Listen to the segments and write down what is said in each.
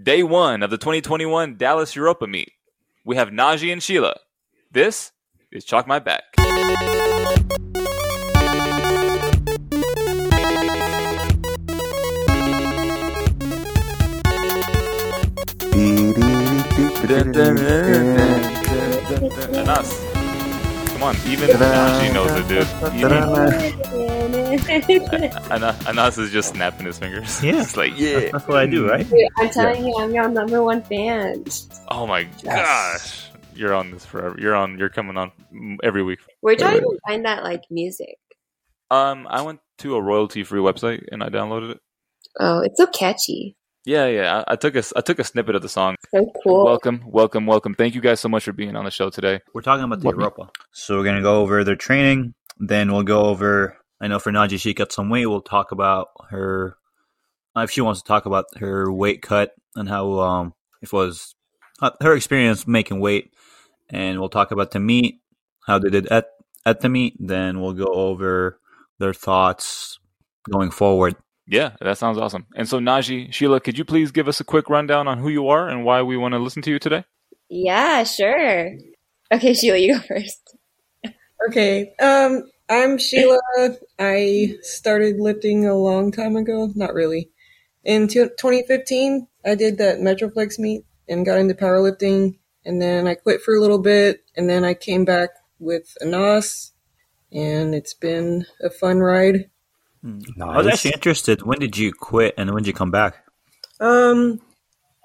day one of the 2021 Dallas Europa meet. We have Najee and Sheila. This is Chalk My Back. Anas, come on, even Najee knows it, dude. Even- Ana- Anas is just snapping his fingers. Yeah. It's like, yeah. That's what I do, right? Dude, I'm telling you, I'm your number one fan. Oh my gosh. You're on this forever. You're on. You're coming on mm, every week. Where'd y'all even find that like music? Um, I went to a royalty-free website and I downloaded it. Oh, it's so catchy. Yeah, yeah. I, I took a I took a snippet of the song. So cool. Welcome, welcome, welcome. Thank you guys so much for being on the show today. We're talking about the What- Europa. So we're gonna go over their training. Then we'll go over. I know for Naji, she cut some weight. We'll talk about her. If she wants to talk about her weight cut and how um it was uh, her experience making weight, and we'll talk about the meet, how they did at at the meet. Then we'll go over their thoughts going forward. Yeah, that sounds awesome. And so, Najee, Sheila, could you please give us a quick rundown on who you are and why we want to listen to you today? Yeah, sure. Okay, Sheila, you go first. Okay. Um, I'm Sheila. I started lifting a long time ago. Not really. In t- 2015, I did that Metroflex meet and got into powerlifting. And then I quit for a little bit. And then I came back with Anas. And it's been a fun ride. I was actually interested. When did you quit and when did you come back? Um,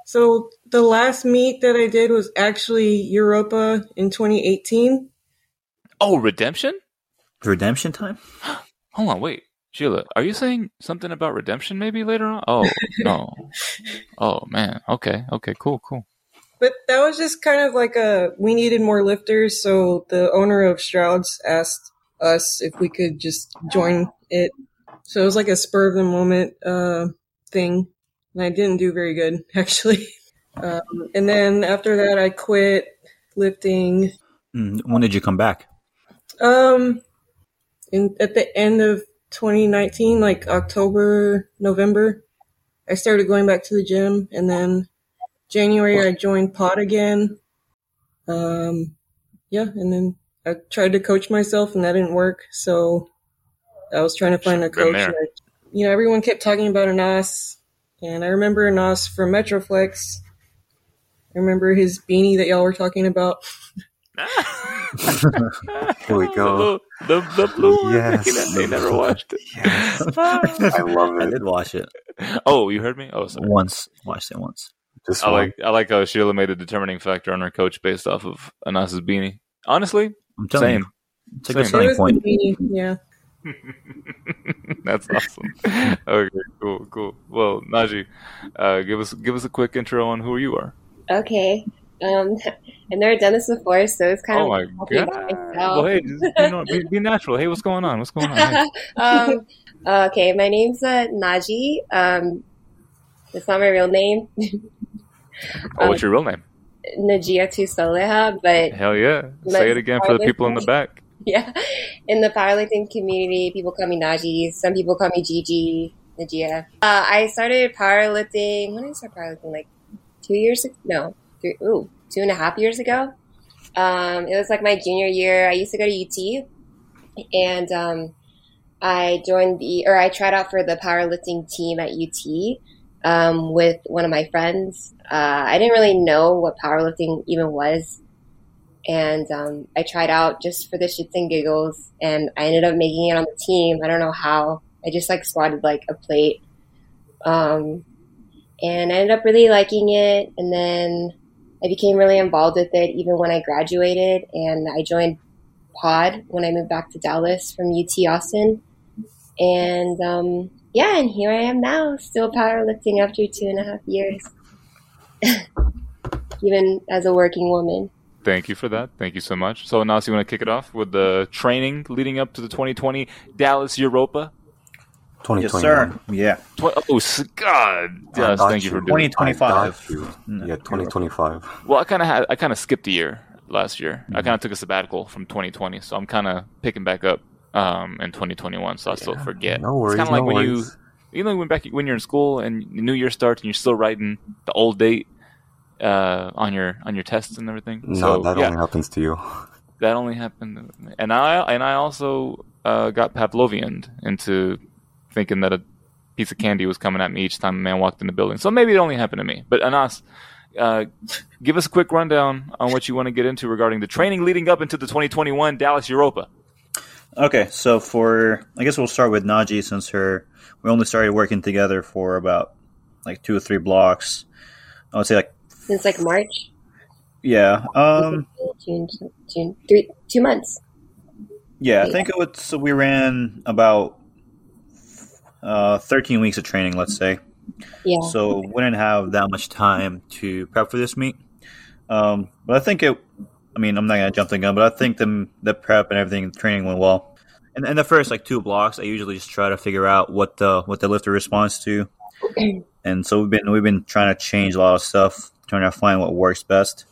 so the last meet that I did was actually Europa in 2018. Oh, redemption? Redemption time. Hold on, wait, Sheila, are you saying something about redemption maybe later on? Oh no. Oh man. Okay. Okay. Cool. Cool. But that was just kind of like a we needed more lifters, so the owner of Strouds asked us if we could just join it. So it was like a spur of the moment uh, thing, and I didn't do very good actually. Um, and then after that, I quit lifting. Mm, When did you come back? Um, in at the end of 2019, like October, November, I started going back to the gym, and then January I joined Pod again. Um, yeah, and then I tried to coach myself, and that didn't work. So I was trying to find a coach. I- you know, everyone kept talking about Anas, and I remember Anas from Metroflex. I remember his beanie that y'all were talking about. Here we go. The, the, the blue one. Yes. They never watched it. Yes. I love it. I did watch it oh, you heard me? Oh, sorry. once. Watched it once. Just I like I like how Sheila made a determining factor on her coach based off of Anas's beanie. Honestly, I'm telling same. you, it's a good Same. starting It was point. yeah. That's awesome. okay, cool, cool. Well, Najee, uh, give us give us a quick intro on who you are. Okay. Um, I've never done this before, so it's kind Oh of my talking god! Well, hey, just, you know, be, be natural. Hey, what's going on? What's going on? Um, okay, my name's uh, Naji. Um, it's not my real name, Oh, what's your real name? Najia Tusoleha, but Hell yeah! Say it again for the people in the back. yeah, in the powerlifting community, people call me Naji. Some people call me Gigi, Najia. Uh, I started powerlifting. When did I start powerlifting? Like two years? ago? No, three, ooh, two and a half years ago. Um, it was like my junior year. I used to go to UT, and um, I joined the or I tried out for the powerlifting team at UT um, with one of my friends. Uh, I didn't really know what powerlifting even was and um, I tried out just for the shits and giggles, and I ended up making it on the team. I don't know how. I just like squatted like a plate, um, and I ended up really liking it. And then I became really involved with it, even when I graduated, and I joined Pod when I moved back to Dallas from UT Austin. And um, yeah, and here I am now, still powerlifting after two and a half years, even as a working woman. Thank you for that. Thank you so much. So, Nas, you want to kick it off with the training leading up to the 2020 Dallas Europa? 2021. Yes, sir. Yeah. Tw- oh, s- God! I Yes, got thank you for you. doing. I 2025. got you. No, Yeah, 2025. Well, I kind of had I kind of skipped a year last year. Mm-hmm. I kind of took a sabbatical from 2020, so I'm kind of picking back up um, in 2021. So I still Yeah, forget. no worries, It's kind of like no when worries. you You know, when back when you're in school and the New Year starts and you're still writing the old date uh, on your on your tests and everything. No, so, that yeah, only happens to you. that only happened. And I and I also uh, got Pavlovian into thinking that a piece of candy was coming at me each time a man walked in the building. So maybe it only happened to me. But Anas, uh, give us a quick rundown on what you want to get into regarding the training leading up into the 2021 Dallas Europa. Okay, so for I guess we'll start with Naji since her we only started working together for about like two or three blocks. I would say like Since like March, yeah, um, June, June, three, two months. yeah. I think it was so we ran about uh, thirteen weeks of training, let's say. Yeah. So we didn't have that much time to prep for this meet. Um, but I think it. I mean, I'm not gonna jump the gun, but I think the the prep and everything, the training went well. And in the first like two blocks, I usually just try to figure out what the what the lifter responds to. And so we've been we've been trying to change a lot of stuff, trying to find what works best.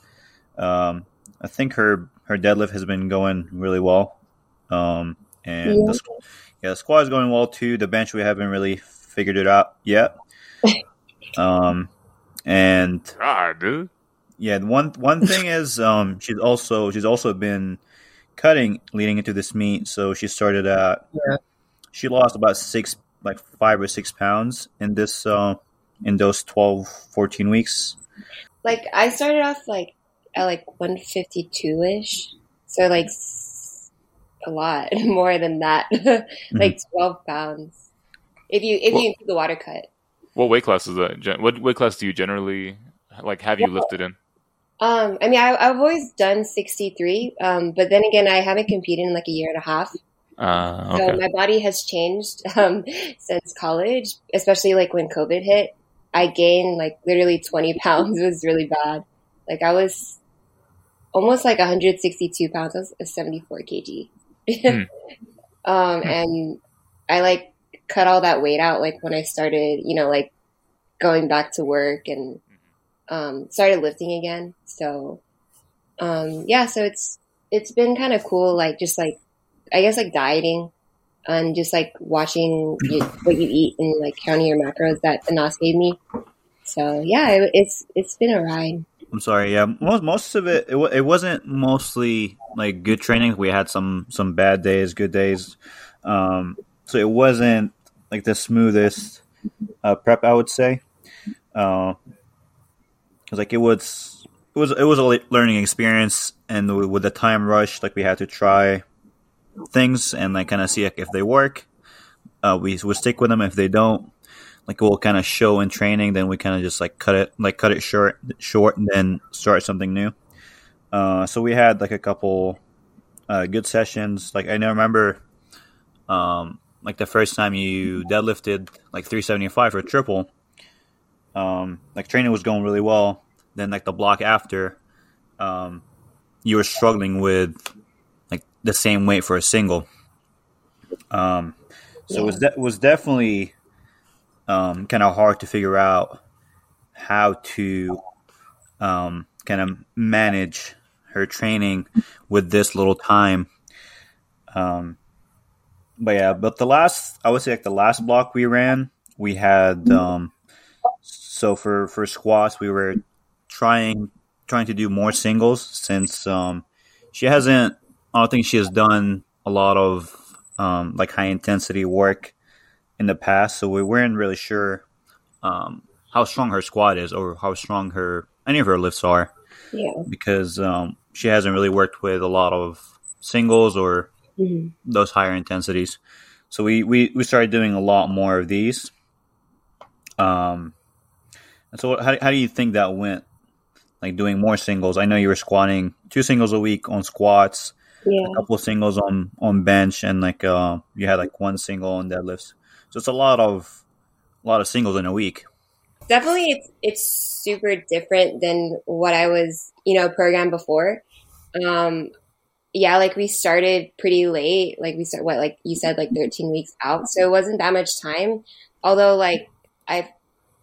Um, I think her her deadlift has been going really well, um, and Yeah. the, yeah, the squat is going well too. The bench we haven't really figured it out yet. Um, and God, dude. yeah, one one thing is um, she's also she's also been cutting leading into this meet. So she started at Yeah. she lost about six like five or six pounds in this uh, in those 12, 14 weeks. Like I started off like at like 152 ish, so like s- a lot more than that, like 12 pounds. If you if Well- you include the water cut. What weight class is that? What weight class do you generally like have you lifted in? Um, I mean, I, I've always done 63, um, but then again, I haven't competed in like a year and a half. Uh, So my body has changed um, since college, especially like when COVID hit. I gained like literally 20 pounds. It was really bad. Like I was almost like 162 pounds. I was 74 kg. Hmm. um, Hmm. and I like cut all that weight out like when I started, you know, like going back to work and um, started lifting again. So um, yeah, so it's it's been kind of cool, like just like I guess like dieting and just like watching you, what you eat and like counting your macros that Anas gave me. So yeah, it, it's it's been a ride. I'm sorry. Yeah, most most of it it, it wasn't mostly like good training. We had some some bad days, good days. Um, so it wasn't like the smoothest uh, prep, I would say. Uh, 'cause, like it was it was it was a learning experience, and with the time rush, like we had to try things and like kind of see like if they work. Uh, we we stick with them. If they don't, like we'll kind of show in training, then we kind of just like cut it, like cut it short, short, and then start something new. Uh, so we had like a couple uh, good sessions. Like I remember, um, like the first time you deadlifted like 375 for a triple. Um, like training was going really well. Then like the block after, um, you were struggling with like the same weight for a single. Um, so it was de- was definitely um, kind of hard to figure out how to um, kind of manage her training with this little time. Um, but yeah, but the last I would say like the last block we ran, we had um, so for for squats we were trying trying to do more singles since um, she hasn't. I don't think she has done a lot of um, like high intensity work in the past, so we weren't really sure um, how strong her squat is or how strong her any of her lifts are Yeah. because um, she hasn't really worked with a lot of singles or hmm those higher intensities. So we, we, we started doing a lot more of these. Um, and so how, how do you think that went? Like doing more singles. I know you were squatting two singles a week on squats, Yeah. a couple of singles on on bench, and like uh, you had like one single on deadlifts. So it's a lot of a lot of singles in a week. definitely it's it's super different than what I was, you know, programmed before. Um yeah, like we started pretty late. Like we start what like you said like 13 weeks out. So it wasn't that much time. Although like I've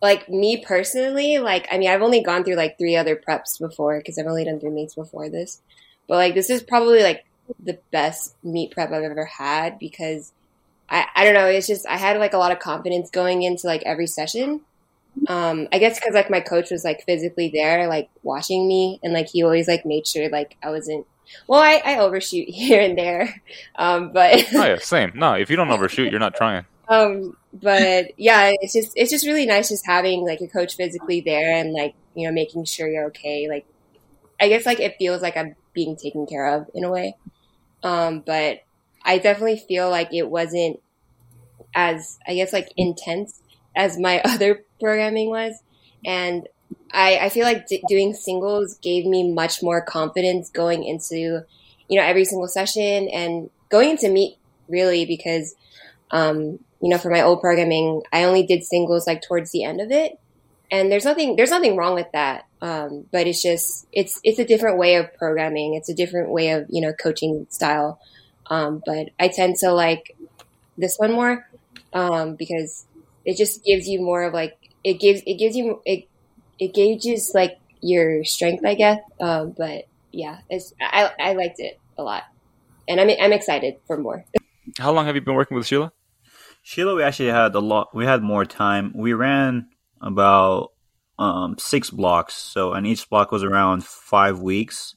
like me personally, like I mean I've only gone through like three other preps before because I've only done three meets before this. But like this is probably like the best meet prep I've ever had because I, I don't know. It's just I had like a lot of confidence going into like every session. Um, I guess because like my coach was like physically there, like watching me, and like he always like made sure like I wasn't. Well, I, I overshoot here and there, um, but Oh yeah, same. No, if you don't overshoot, you're not trying. um, but yeah, it's just it's just really nice just having like a coach physically there and like you know making sure you're okay. Like I guess like it feels like I'm being taken care of in a way. Um, but I definitely feel like it wasn't as I guess like intense as my other programming was, and I, I feel like d- doing singles gave me much more confidence going into you know every single session and going into meet really because um, you know for my old programming I only did singles like towards the end of it, and there's nothing there's nothing wrong with that. Um, but it's just it's it's a different way of programming. It's a different way of you know coaching style. Um, but I tend to like this one more um, because it just gives you more of like it gives it gives you it it gauges like your strength, I guess. Um, but yeah, it's I I liked it a lot, and I'm I'm excited for more. How long have you been working with Sheila? Sheila, we actually had a lot. We had more time. We ran about um, six blocks, so and each block was around five weeks.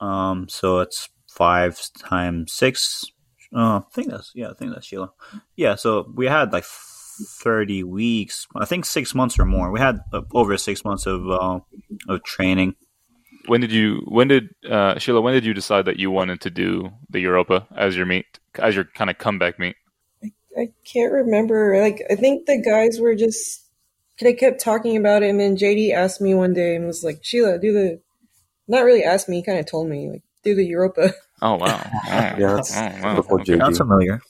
Um, so it's five times six. Uh, I think that's yeah. I think that's Sheila. Yeah. So we had like thirty weeks. I think six months or more. We had uh, over six months of uh, of training. When did you? When did uh, Sheila? When did you decide that you wanted to do the Europa as your meet, as your kind of comeback meet? I can't remember. Like, I think the guys were just, they kept talking about it. And then JD asked me one day and was like, Sheila, do the, not really asked me, he kind of told me, like, do the Europa. Oh wow! Oh, Yeah, that's oh, wow. before Okay. JD. Sounds familiar.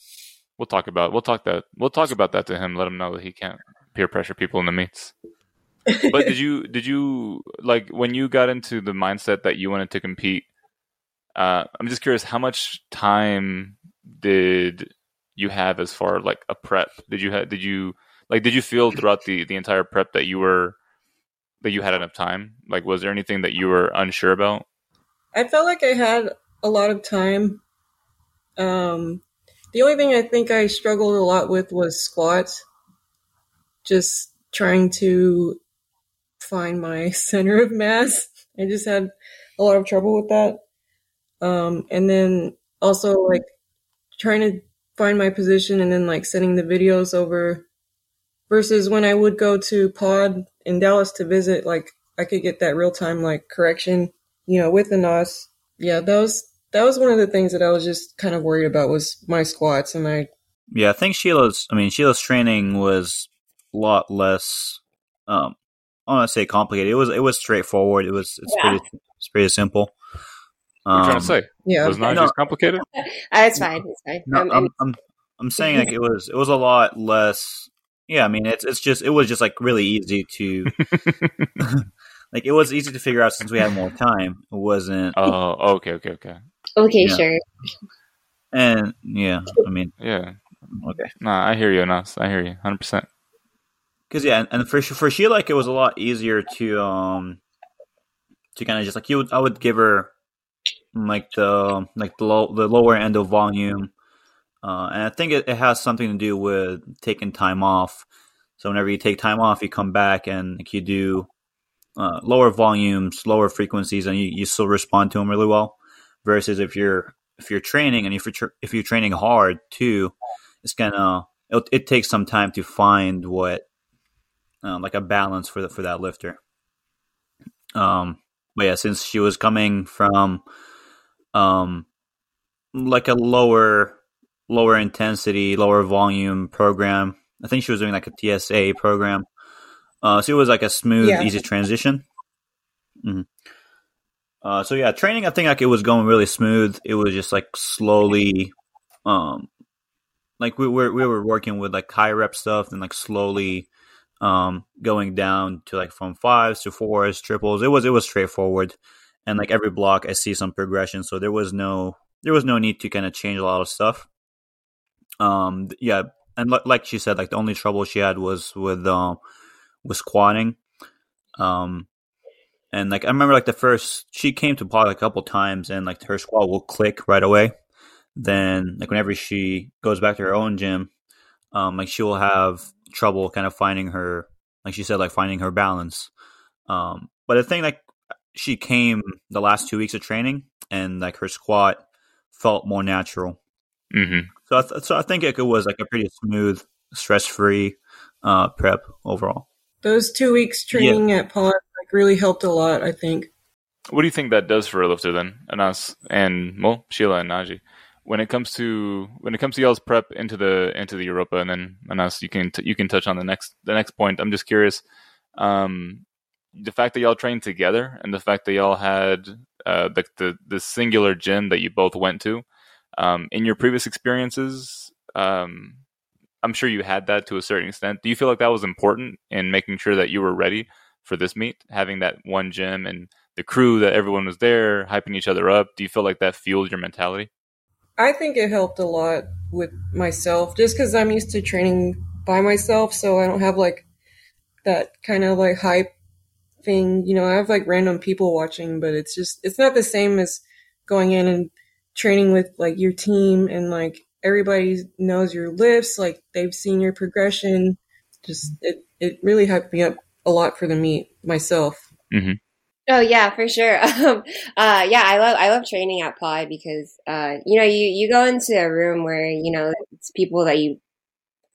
We'll talk about we'll talk that we'll talk about that to him. Let him know that he can't peer pressure people in the meets. But did you did you like when you got into the mindset that you wanted to compete? Uh, I'm just curious, how much time did you have as far like a prep? Did you have did you like did you feel throughout the the entire prep that you were that you had enough time? Like, was there anything that you were unsure about? I felt like I had a lot of time. Um, the only thing I think I struggled a lot with was squats. Just trying to find my center of mass. I just had a lot of trouble with that. Um, and then also like trying to find my position and then like sending the videos over versus when I would go to pod in Dallas to visit, like I could get that real time like correction, you know, with the Nas. Yeah, that was that was one of the things that I was just kind of worried about was my squats and I Yeah, I think Sheila's. I mean, Sheila's training was a lot less. Um, I don't want to say complicated. It was. It was straightforward. It was. It's Yeah. pretty. It's pretty simple. What are you trying Um, to say? yeah. Was not No. complicated? Uh, it's fine. It's fine. No, Um, I'm, I'm. I'm saying like it was. It was a lot less. Yeah, I mean, it's. It's just. It was just like really easy to. like it was easy to figure out since we had more time. It wasn't. Oh, okay, okay, okay. okay, yeah. sure. And yeah, I mean, Yeah. okay. Nah, I hear you, Nas. I hear you, hundred percent. Because yeah, and, and for for Sheila, like it was a lot easier to um to kind of just like you. Would, I would give her like the like the low, the lower end of volume, uh, and I think it, it has something to do with taking time off. So whenever you take time off, you come back and like you do uh, lower volumes, lower frequencies, and you, you still respond to them really well. Versus if you're if you're training and if you're if you're training hard too, it's gonna it, it takes some time to find what um, like a balance for the, for that lifter. Um, but yeah, since she was coming from um like a lower lower intensity, lower volume program, I think she was doing like a TSA program. Uh, so it was like a smooth, Yeah. easy transition. hmm Uh, so yeah, training. I think like it was going really smooth. It was just like slowly, um, like we were we were working with like high rep stuff and like slowly um going down to like from fives to fours triples it was it was straightforward and like every block i see some progression so there was no there was no need to kind of change a lot of stuff um yeah and li- like she said like the only trouble she had was with um with squatting um and like i remember like the first she came to pod a couple times and like her squat will click right away then like whenever she goes back to her own gym, um, like she will have trouble kind of finding her, like she said, like finding her balance. Um, but I think like she came the last two weeks of training, and like her squat felt more natural. hmm So I, th- so I think it was like a pretty smooth, stress free uh, prep overall. Those two weeks training at Pod like really helped a lot. I think. What do you think that does for a lifter then, Anas and well, Sheila and Naji? When it comes to when it comes to y'all's prep into the into the Europa, and then Anas, you can t- you can touch on the next the next point. I'm just curious, um, the fact that y'all trained together, and the fact that y'all had uh, the, the the singular gym that you both went to. Um, in your previous experiences, um, I'm sure you had that to a certain extent. Do you feel like that was important in making sure that you were ready for this meet, having that one gym and the crew that everyone was there, hyping each other up? Do you feel like that fueled your mentality? I think it helped a lot with myself, just because I'm used to training by myself, so I don't have like that kind of like hype thing. You know, I have like random people watching, but it's just it's not the same as going in and training with like your team and like everybody knows your lifts, like they've seen your progression. Just it it really hyped me up a lot for the meet myself. Oh yeah, for sure. Um, uh, yeah, I love I love training at Pod because uh, you know you you go into a room where you know it's people that you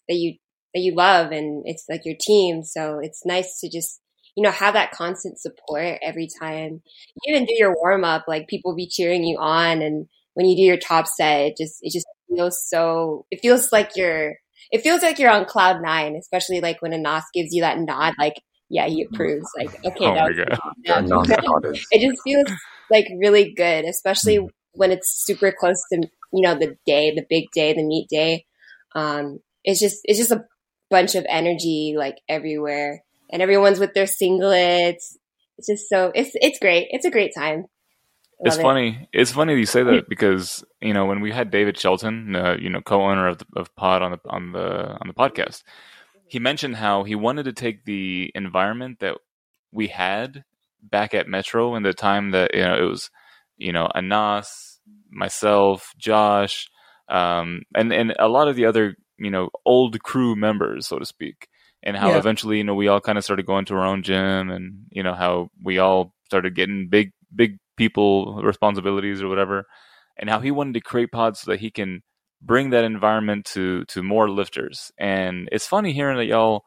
that you that you love and it's like your team. So it's nice to just you know have that constant support every time you even do your warm up. Like people be cheering you on, and when you do your top set, it just it just feels so. It feels like you're. It feels like you're on cloud nine, especially like when a Nas gives you that nod, like yeah, he approves. Like okay, Oh that my was God. yeah. No, not it. it just feels like really good, especially when it's super close to you know the day, the big day, the meet day. Um, it's just it's just a bunch of energy like everywhere, and everyone's with their singlets. It's just so it's it's great. It's a great time. It's it. funny. It's funny you say that because you know when we had David Shelton, uh, you know, co-owner of the, of Pod on the on the on the podcast, he mentioned how he wanted to take the environment that we had back at Metro in the time that you know it was, you know, Anas, myself, Josh, um, and and a lot of the other you know old crew members, so to speak, and how Yeah. eventually you know we all kind of started going to our own gym, and you know how we all started getting big big people responsibilities or whatever, and how he wanted to create pods so that he can bring that environment to to more lifters. And it's funny hearing that y'all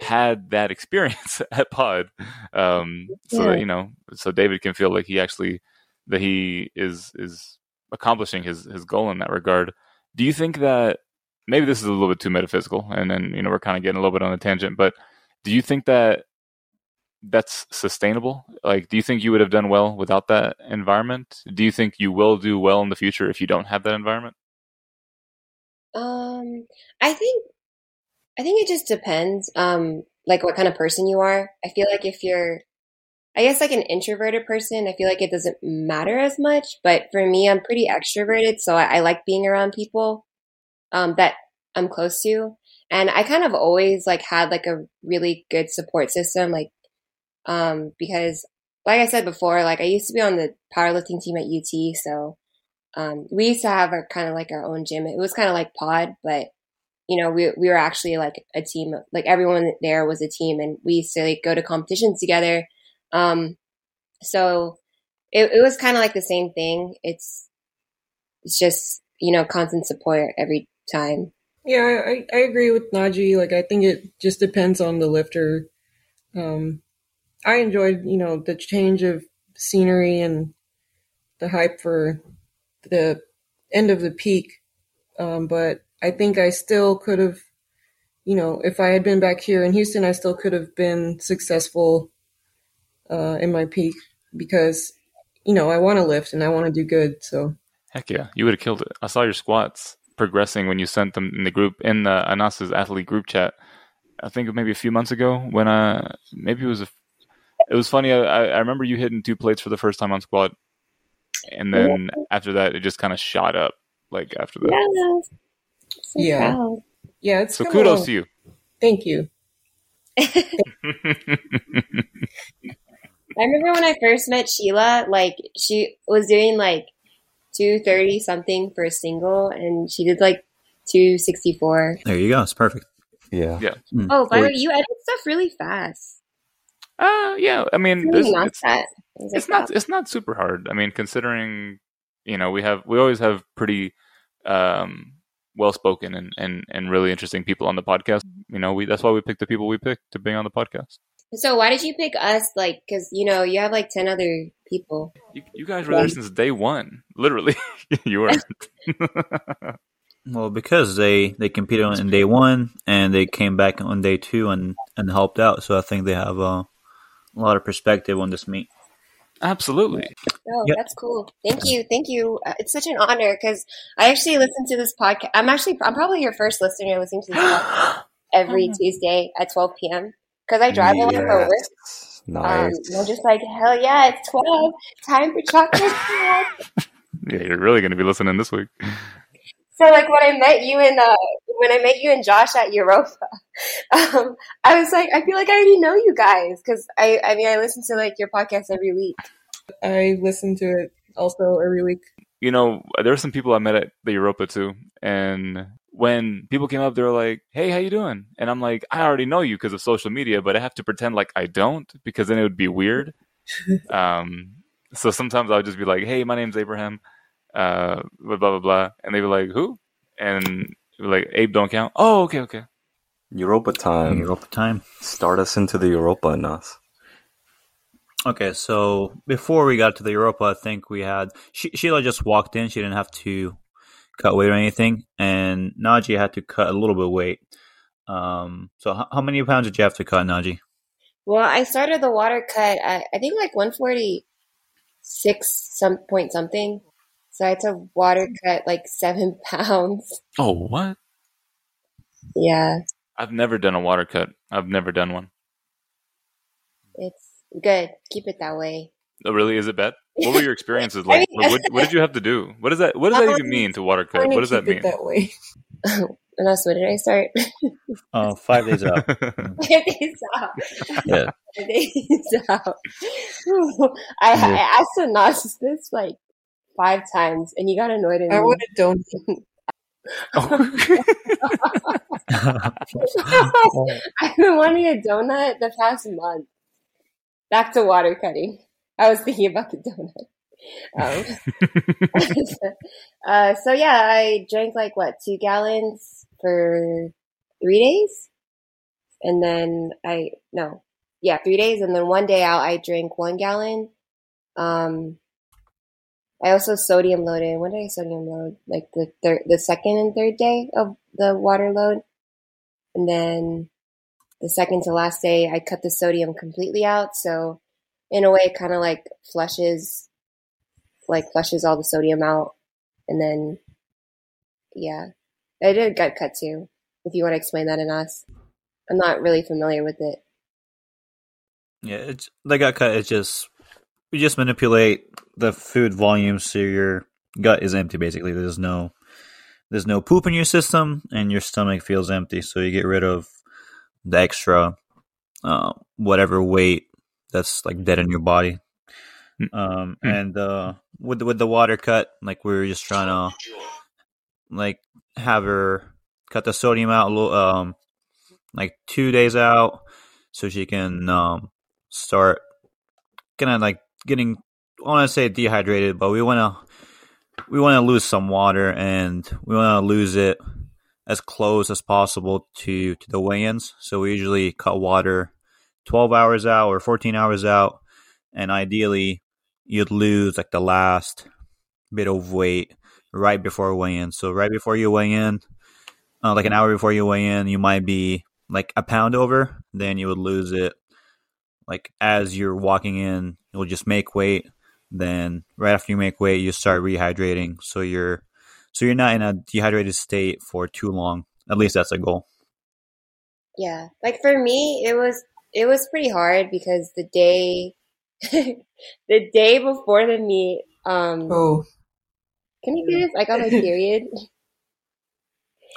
had that experience at Pod, um, so Yeah. that you know, so David can feel like he actually that he is is accomplishing his his goal in that regard. Do you think that maybe this is a little bit too metaphysical, and then you know we're kind of getting a little bit on a tangent, but do you think that that's sustainable? Like, do you think you would have done well without that environment? Do you think you will do well in the future if you don't have that environment? Um, I think, I think it just depends, um, like what kind of person you are. I feel like if you're, I guess like an introverted person, I feel like it doesn't matter as much. But for me, I'm pretty extroverted, so I, I like being around people, um, that I'm close to. And I kind of always like had like a really good support system, like, um, because like I said before, like I used to be on the powerlifting team at UT, so um, we used to have our kind of like our own gym. It was kind of like pod, but you know, we we were actually like a team. Like everyone there was a team, and we used to like go to competitions together. Um, so it it was kind of like the same thing. It's it's just you know constant support every time. Yeah, I, I agree with Najee. Like, I think it just depends on the lifter. Um, I enjoyed, you know, the change of scenery and the hype for the end of the peak. Um, but I think I still could have, you know, if I had been back here in Houston, I still could have been successful uh, in my peak because, you know, I want to lift and I want to do good. So, Heck yeah, you would have killed it. I saw your squats progressing when you sent them in the group in the Anas's athlete group chat. I think maybe a few months ago when I maybe it was a it was funny. I, I remember you hitting two plates for the first time on squat, and then after that, it just kind of shot up. Like after that, Yeah, so Yeah. yeah, it's so kudos along. to you. Thank you. I remember when I first met Sheila, like she was doing like two thirty something for a single, and she did like two sixty four. There you go. It's perfect. Yeah. Yeah. Mm. Oh, by the way, you edit stuff really fast. Uh, yeah. I mean, I there's, didn't it's, that. I it's not it's not super hard. I mean, considering you know we have we always have pretty um, well spoken and, and and really interesting people on the podcast. You know, we that's why we pick the people we pick to be on the podcast. So why did you pick us? Like, because you know you have like ten other people. You, you guys were there since day one, literally. you were. Well, because they they competed on in day one and they came back on day two and and helped out. So I think they have uh, a lot of perspective on this meet. Absolutely. Oh, Yep. that's cool. Thank you, thank you. Uh, it's such an honor because I actually listen to this podcast. I'm actually I'm probably your first listener listening to this podcast every Tuesday at 12 p.m. because I drive a lot for work. Yes. Um, Nice. I'm just like, hell yeah, it's 12. Time for chocolate. Yeah, you're really going to be listening this week. So like when I met you in uh when I met you and Josh at Europa, um, I was like, I feel like I already know you guys because I I mean I listen to like your podcast every week. I listen to it also every week. You know, there were some people I met at the Europa too, and when people came up, they were like, "Hey, how you doing?" And I'm like, "I already know you because of social media, but I have to pretend like I don't because then it would be weird." um, so sometimes I'll just be like, "Hey, my name's Abraham," uh, blah blah blah, blah. and they'd be like, "Who?" And be like, "Abe don't count." Oh, okay, okay. Europa time. Europa time. Start us into the Europa Anas. Okay, so before we got to the Europa, I think we had she, Sheila just walked in. She didn't have to cut weight or anything, and Najee had to cut a little bit of weight. Um, so how, how many pounds did you have to cut, Najee? Well, I started the water cut at I think like 146 some point something. So I had to water cut like seven pounds. Oh, what? Yeah, I've never done a water cut. I've never done one. it's good. Keep it that way. Oh, really? Is it bad? What were your experiences I like? mean- what, what did you have to do? What does that What does that even mean to water cut? What does that mean? it that way. And that's what did I start? Uh, five days out. Five days out. Yeah. Five days out. I, I asked Anas this like five times, and you got annoyed at I me. would have done. I've been wanting a donut the past month. Back to water cutting. I was thinking about the donut. Um, uh, so yeah, I drank like what two gallons for three days, and then I no, yeah, three days, and then one day out I drank one gallon. Um, I also sodium loaded. When did I sodium load? Like the third, the second and third day of the water load, and then the second to last day I cut the sodium completely out. So in a way, it kind of like flushes, like flushes all the sodium out, and then yeah, I did a gut cut too. If you want to explain that Anas, I'm not really familiar with it. Yeah, it's the gut cut. It's just we just manipulate the food volume so your gut is empty. Basically, there's no there's no poop in your system, and your stomach feels empty. So you get rid of the extra uh, whatever weight that's like dead in your body. Mm. Um, Mm. and uh, with the, with the water cut, like we were just trying to like have her cut the sodium out a little, um, like two days out, so she can um start kind of like getting. I want to say dehydrated, but we want to we want to lose some water, and we want to lose it as close as possible to to the weigh-ins. So we usually cut water twelve hours out or fourteen hours out, and ideally you'd lose like the last bit of weight right before weigh-in. So right before you weigh in, uh, like an hour before you weigh in, you might be like a pound over. Then you would lose it. Like as you're walking in, you'll just make weight. Then right after you make weight, you start rehydrating. So you're so you're not in a dehydrated state for too long. At least that's a goal. Yeah. Like for me, it was it was pretty hard because the day the day before the meet, um Oh, can you get this? I got my period.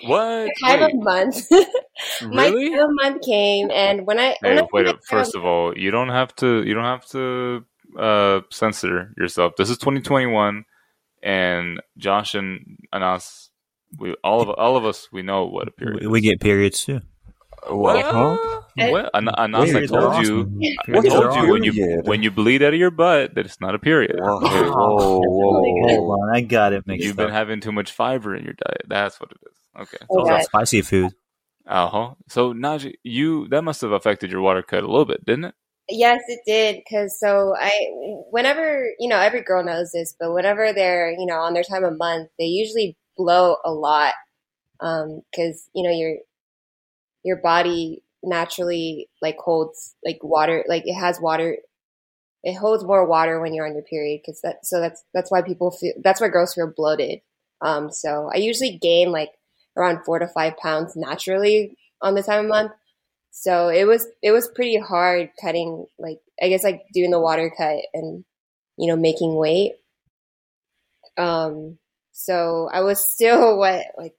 What? time Wait, of month. my really? time of month came and when I Hey, I wait. my time First of all, you don't have to. You don't have to uh, censor yourself. This is 2021, and Josh and, and us, we all of all of us, we know what a period. We, we is. get periods too. What? Huh? What? An- Anas, I Periods are told you. I told are you when you when you bleed out of your butt that it's not a period. Whoa, whoa, whoa, Hold on, I got it mixed You've been having too much fiber in your diet. That's what it is. Okay. Oh, Those are spicy food. Uh huh. So Najee, you that must have affected your water cut a little bit, didn't it? Yes, it did. Cause so I, whenever, you know, every girl knows this, but whenever they're, you know, on their time of month, they usually blow a lot. Um, cause, you know, your, your body naturally like holds like water, like it has water, it holds more water when you're on your period. Cause that, so that's, that's why people feel, that's why girls feel bloated. Um, so I usually gain like around four to five pounds naturally on this time of month. So it was it was pretty hard cutting like I guess like doing the water cut and you know making weight. Um so I was still what like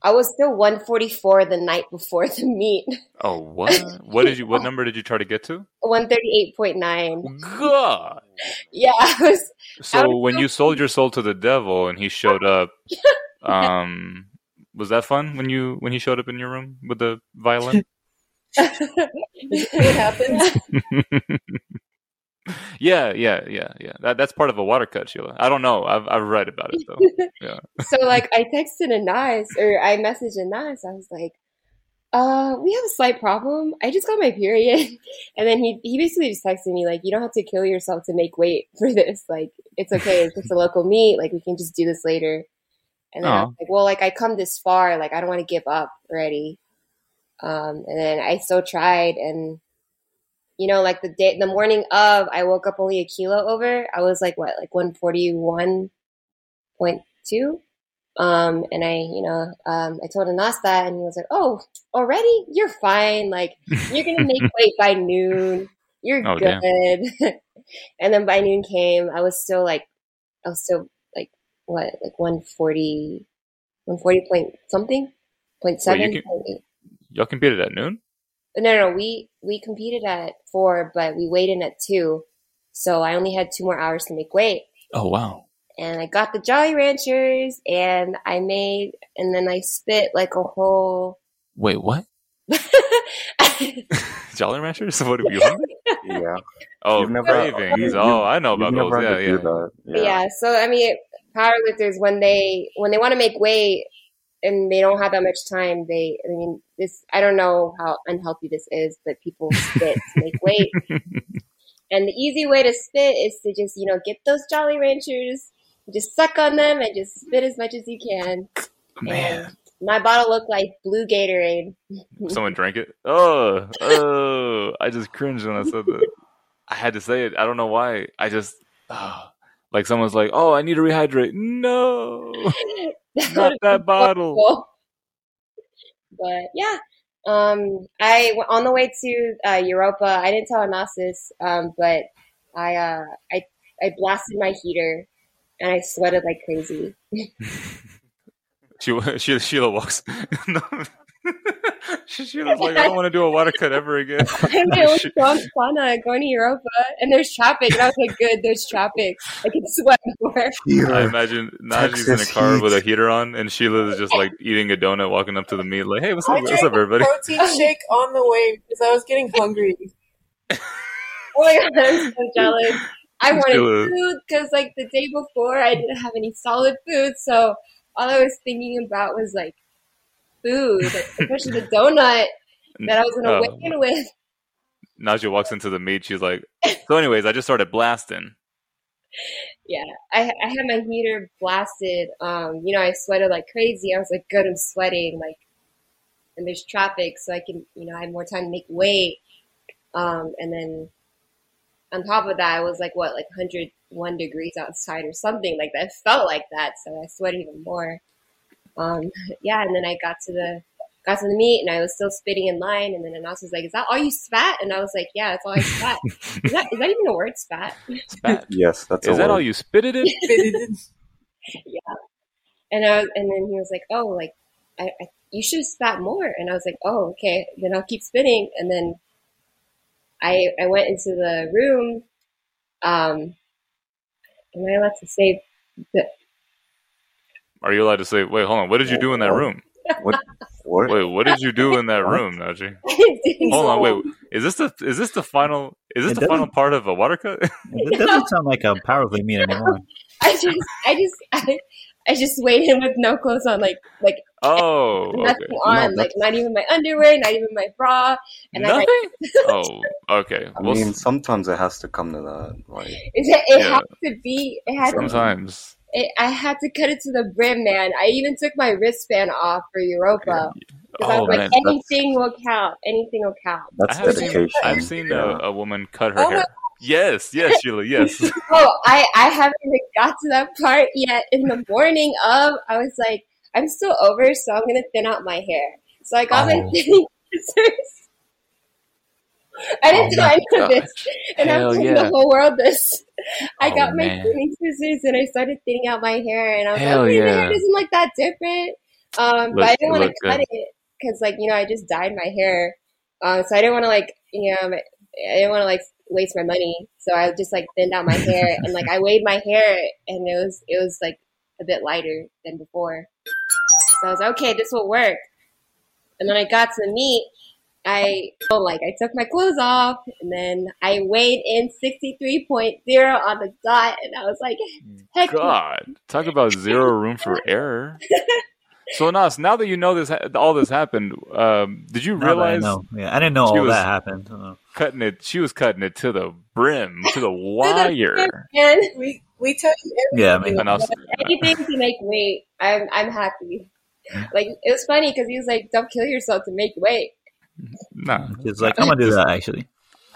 I was still 144 the night before the meet. Oh what? what did you? What number did you try to get to? 138.9. God. Yeah, I was So when you sold your soul to the devil and he showed up, um, was that fun when you when he showed up in your room with the violin? it happened. yeah, yeah, yeah, yeah. That that's part of a water cut, Sheila. I don't know. I've I've read about it though. Yeah. so like I texted Anas or I messaged Anas. I was like, uh, we have a slight problem. I just got my period. And then he he basically just texted me like, you don't have to kill yourself to make weight for this. Like, it's okay. It's just a local meet. Like, we can just do this later. And then I was like, well, like I come this far. Like, I don't want to give up already. Um, and then I still tried and you know, like the day, the morning of, I woke up only a kilo over. I was like, what, like 141.2? Um, and I, you know, um, I told Anas that, and he was like, "Oh, already? You're fine. Like you're gonna make weight by noon. You're Oh, good." and then by noon came, I was still like, I was still what, like 140, 140 point something, point seven. can- point eight. Y'all competed at noon. No, no, no, we we competed at four, but we weighed in at two, so I only had two more hours to make weight Oh wow. and I got the Jolly Ranchers and I made and then I spit like a whole Wait, what? Jolly Ranchers? What are you hungry? Yeah. Oh, You've never- cravings. you- oh, I know about those. never Yeah, yeah. do that. yeah. so I mean powerlifters when they when they want to make weight and they don't have that much time they I mean this I don't know how unhealthy this is but people spit to make weight and the easy way to spit is to just you know get those Jolly Ranchers just suck on them and just spit as much as you can Man, my bottle looked like blue Gatorade someone drank it. Oh, oh! I just cringed when I said that. I had to say it. I don't know why. I just oh, like someone's like, "Oh, I need to rehydrate." No, not that bottle. But yeah, um, I on the way to uh, Europa. I didn't tell Anasis, um, but I uh, I I blasted my heater and I sweated like crazy. She, she Sheila walks. No. She- Sheila's like, I don't want to do a water cut ever again. I'm the only one sauna going to Europa, and there's traffic. And I was like, "Good, there's traffic. I can sweat more." I imagine Najee's in a car heat. with a heater on, and Sheila is just like eating a donut, walking up to the meet, like, "Hey, what's I up? What's drank up, everybody?" a protein shake on the way because I was getting hungry. Oh my god, I'm so jealous. I wanted Sheila. food because like the day before I didn't have any solid food, so all I was thinking about was like food, especially the donut that I was gonna Uh, in with. Najee walks into the meet. She's like, "So, anyways, I just started blasting." Yeah, I, I had my heater blasted. Um, you know, I sweated like crazy. I was like, good, I'm sweating. Like, and there's traffic, so I can, you know, I had more time to make weight. Um, and then on top of that, I was like what, like 101 degrees outside or something like that. It felt like that, so I sweated even more. Um, yeah, and then I got to the got to the meet, and I was still spitting in line. And then Anas was like, "Is that all you spat?" And I was like, "Yeah, that's all I spat." is that is that even a word, spat? Spat. Yes, that's Is a that word. all you spitted it? In. Yeah. And I was, and then he was like, "Oh, like, I, I you should have spat more." And I was like, "Oh, okay." Then I'll keep spitting. And then I I went into the room. Um, am I allowed to say the are you allowed to say? Wait, hold on. What did you do in that room? What? What? Wait, what did you do in that room, Najee? Hold on, wait. Is this the is this the final is this It the final part of a water cut? It doesn't sound like a powerlifting meet anymore. I just, I just, I, I just weighed in with no clothes on, like, like oh, okay. nothing on, No, like not even my underwear, not even my bra, and I, Nothing. like, Oh, okay. I Well, mean, sometimes it has to come to that. Like, it, it Yeah. had to be, it had to sometimes. It, I had to cut it to the brim, man. I even took my wristband off for Europa. Because I Oh was like, man, anything will count. Anything will count. I that's have seen. I've seen yeah. a, a woman cut her Oh hair. Yes, yes, Sheila. Yes. Oh, I, I haven't even got to that part yet. In the morning of, I was like, I'm still over, so I'm going to thin out my hair. So I got my Oh. thinning scissors. I didn't Oh my of this. And I'm telling yeah. the whole world this. I Oh, got my man. thinning scissors and I started thinning out my hair. And I was Hell like, okay, the hair doesn't look that different. Um, but I didn't want to cut good. it because, like, you know, I just dyed my hair. Um, so I didn't want to, like, you know, I didn't want to, like, waste my money. So I just, like, thinned out my hair. and, like, I weighed my hair and it was, it was, like, a bit lighter than before. So I was like, okay, this will work. And then I got to the meet. I oh, like I took my clothes off and then I weighed in sixty three point zero on the dot and I was like, heck yeah. God, talk about zero room for error. So Nas, now that you know this, all this happened, um, did you Now that I realize know. Yeah, I didn't know all that happened. Cutting it? She was cutting it to the brim, to the wire. and We we tell you yeah, I mean, And I anything to make weight, I'm I'm happy. Like it was funny because he was like, "Don't kill yourself to make weight." Nah. it's like I'm gonna do that actually.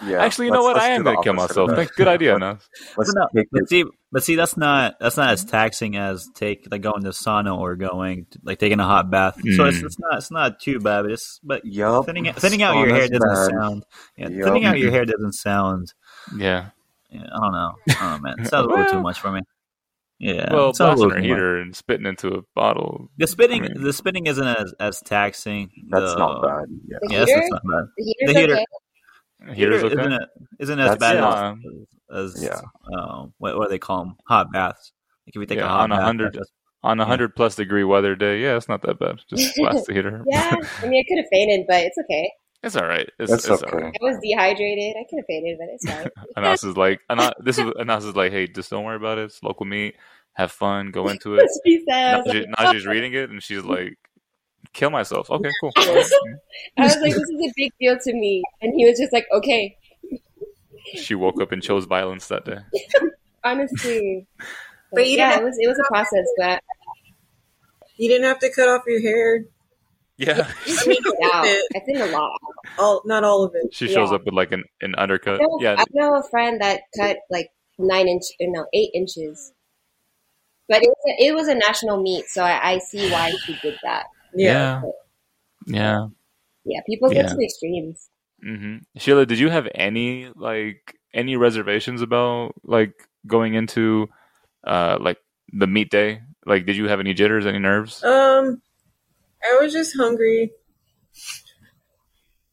Yeah, Actually, you know what? I am gonna kill myself. of that. Thank, good idea, Nas. Let's But, no, take but see, but see, that's not that's not as taxing as take like going to sauna or going to, like taking a hot bath. So it's, Mm. it's not it's not too bad. But it's but Yup, thinning thinning out your hair doesn't bad. sound. Yeah, Yup. thinning out your hair doesn't sound. Yeah. Yeah, I don't know. Oh man. It sounds a little too much for me. Yeah. well, it sounds a blasting little her too much. heater and spitting into a bottle. The spitting, I mean- the spitting isn't as, as taxing. That's The- not bad. Yeah. The Yeah, that's, heater, not bad. the The heater- okay. Heater's okay. isn't, it, isn't as That's- bad yeah. as, as Yeah. um, what, what do they call them? Hot baths. Like if you take Yeah, a hot on a hundred- On a hundred plus degree weather day, yeah, it's not that bad. Just blast the heater. Yeah, I mean, I could have fainted, but it's okay. It's all right. It's, That's it's okay. all right. I was dehydrated. I could have faded, but it's fine. Anas is like, Anas, this is Anas is like, hey, just don't worry about it. It's local meet. Have fun. Go into it. That's what he said. I was like, Najee's reading it, and she's like, kill myself. Okay, cool. I was like, this is a big deal to me, and he was just like, okay, She woke up and chose violence that day. honestly. But you yeah, it was it was a process, but you didn't have to cut off your hair. Yeah, I thinned it out. I thinned a lot. All not all of it. she shows Yeah. up with like an, an undercut. I know, Yeah, I know a friend that cut like nine inch, no, eight inches. But it was a, it was a national meet, so I, I see why she did that. Yeah. yeah, yeah. Yeah, people get Yeah. to the extremes. hmm Sheila, did you have any like any reservations about like going into uh like the meet day? Like, did you have any jitters, any nerves? Um, I was just hungry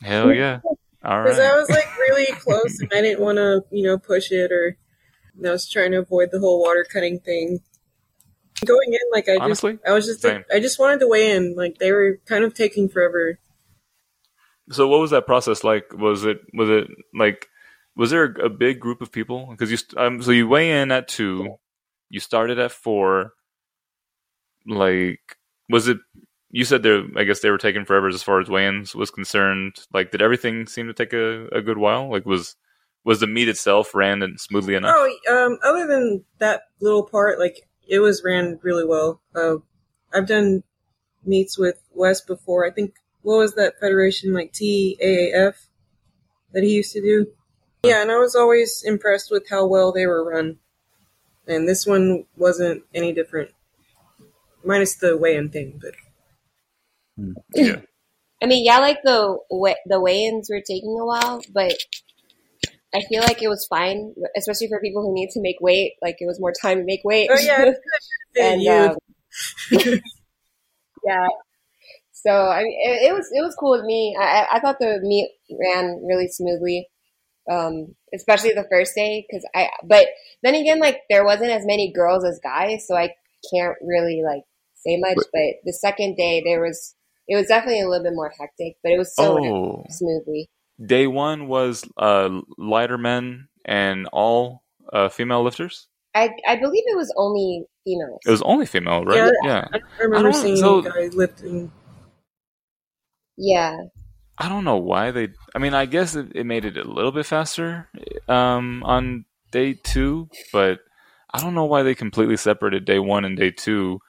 Hell yeah! All because I was like really close and I didn't want to, you know, push it or I was trying to avoid the whole water cutting thing. Going in, like I just, I was just. I just wanted to weigh in. Like they were kind of taking forever. So what was that process like? Was it was it like was there a big group of people? Because you um, so you weigh in at two, you started at four. Like was it? You said there. I guess they were taking forever as far as weigh-ins was concerned. Like, did everything seem to take a, a good while? Like, was was the meet itself ran smoothly enough? Oh, um, other than that little part, like it was ran really well. Uh, I've done meets with Wes before. I think what was that federation like TAAF that he used to do? Yeah, and I was always impressed with how well they were run. And this one wasn't any different, minus the weigh-in thing. But Yeah. I mean, yeah, like the wa- the weigh-ins were taking a while, but I feel like it was fine, especially for people who need to make weight. Like it was more time to make weight. oh yeah, and um, yeah. So I mean, it, it was it was cool with me. I I- I thought the meet ran really smoothly, um, especially the first day because I. But then again, like there wasn't as many girls as guys, so I can't really like say much, But- but the second day there was it was definitely a little bit more hectic, but it was so Oh, smoothly. day one was uh, lighter men and all uh, female lifters. I I believe it was only females. It was only female, right? Yeah. I remember don't- seeing so- guys lifting. yeah, I don't know why they. I mean, I guess it, it made it a little bit faster um, on day two, but I don't know why they completely separated day one and day two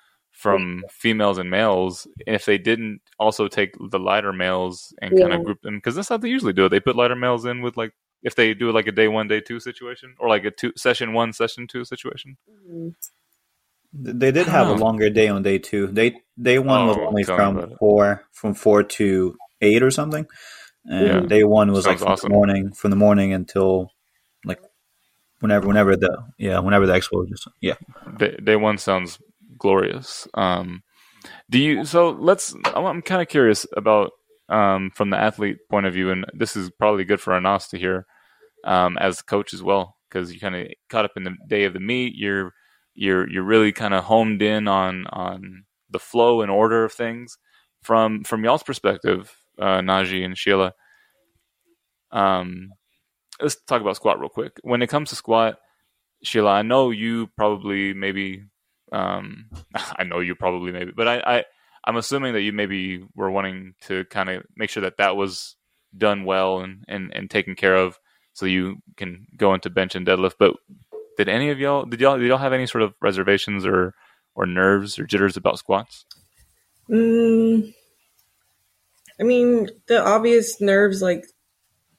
from females and males. If they didn't also take the lighter males and kind of group them, because that's how they usually do it. They put lighter males in with like if they do like a day one, day two situation, or like a two session one, session two situation. Mhm. They did have a longer day on day two. Day day one was Oh, only tell me about from four from four to eight or something, and Yeah. day one was like from awesome. the morning from the morning until like whenever whenever the yeah whenever the expo just yeah Day, day one sounds glorious. Um, do you? So let's. I'm, kind of curious about um, from the athlete point of view, and this is probably good for Anas to hear um, as coach as well, because you kind of caught up in the day of the meet. You're you're you're really kind of homed in on on the flow and order of things from from y'all's perspective, uh, Najee and Sheila. Um, let's talk about squat real quick. When it comes to squat, Sheila, I know you probably maybe um, I know you probably maybe, but I, I I'm assuming that you maybe were wanting to kind of make sure that that was done well and, and, and taken care of, so you can go into bench and deadlift. But did any of y'all did y'all did y'all have any sort of reservations or or nerves or jitters about squats? Mm, I mean, the obvious nerves like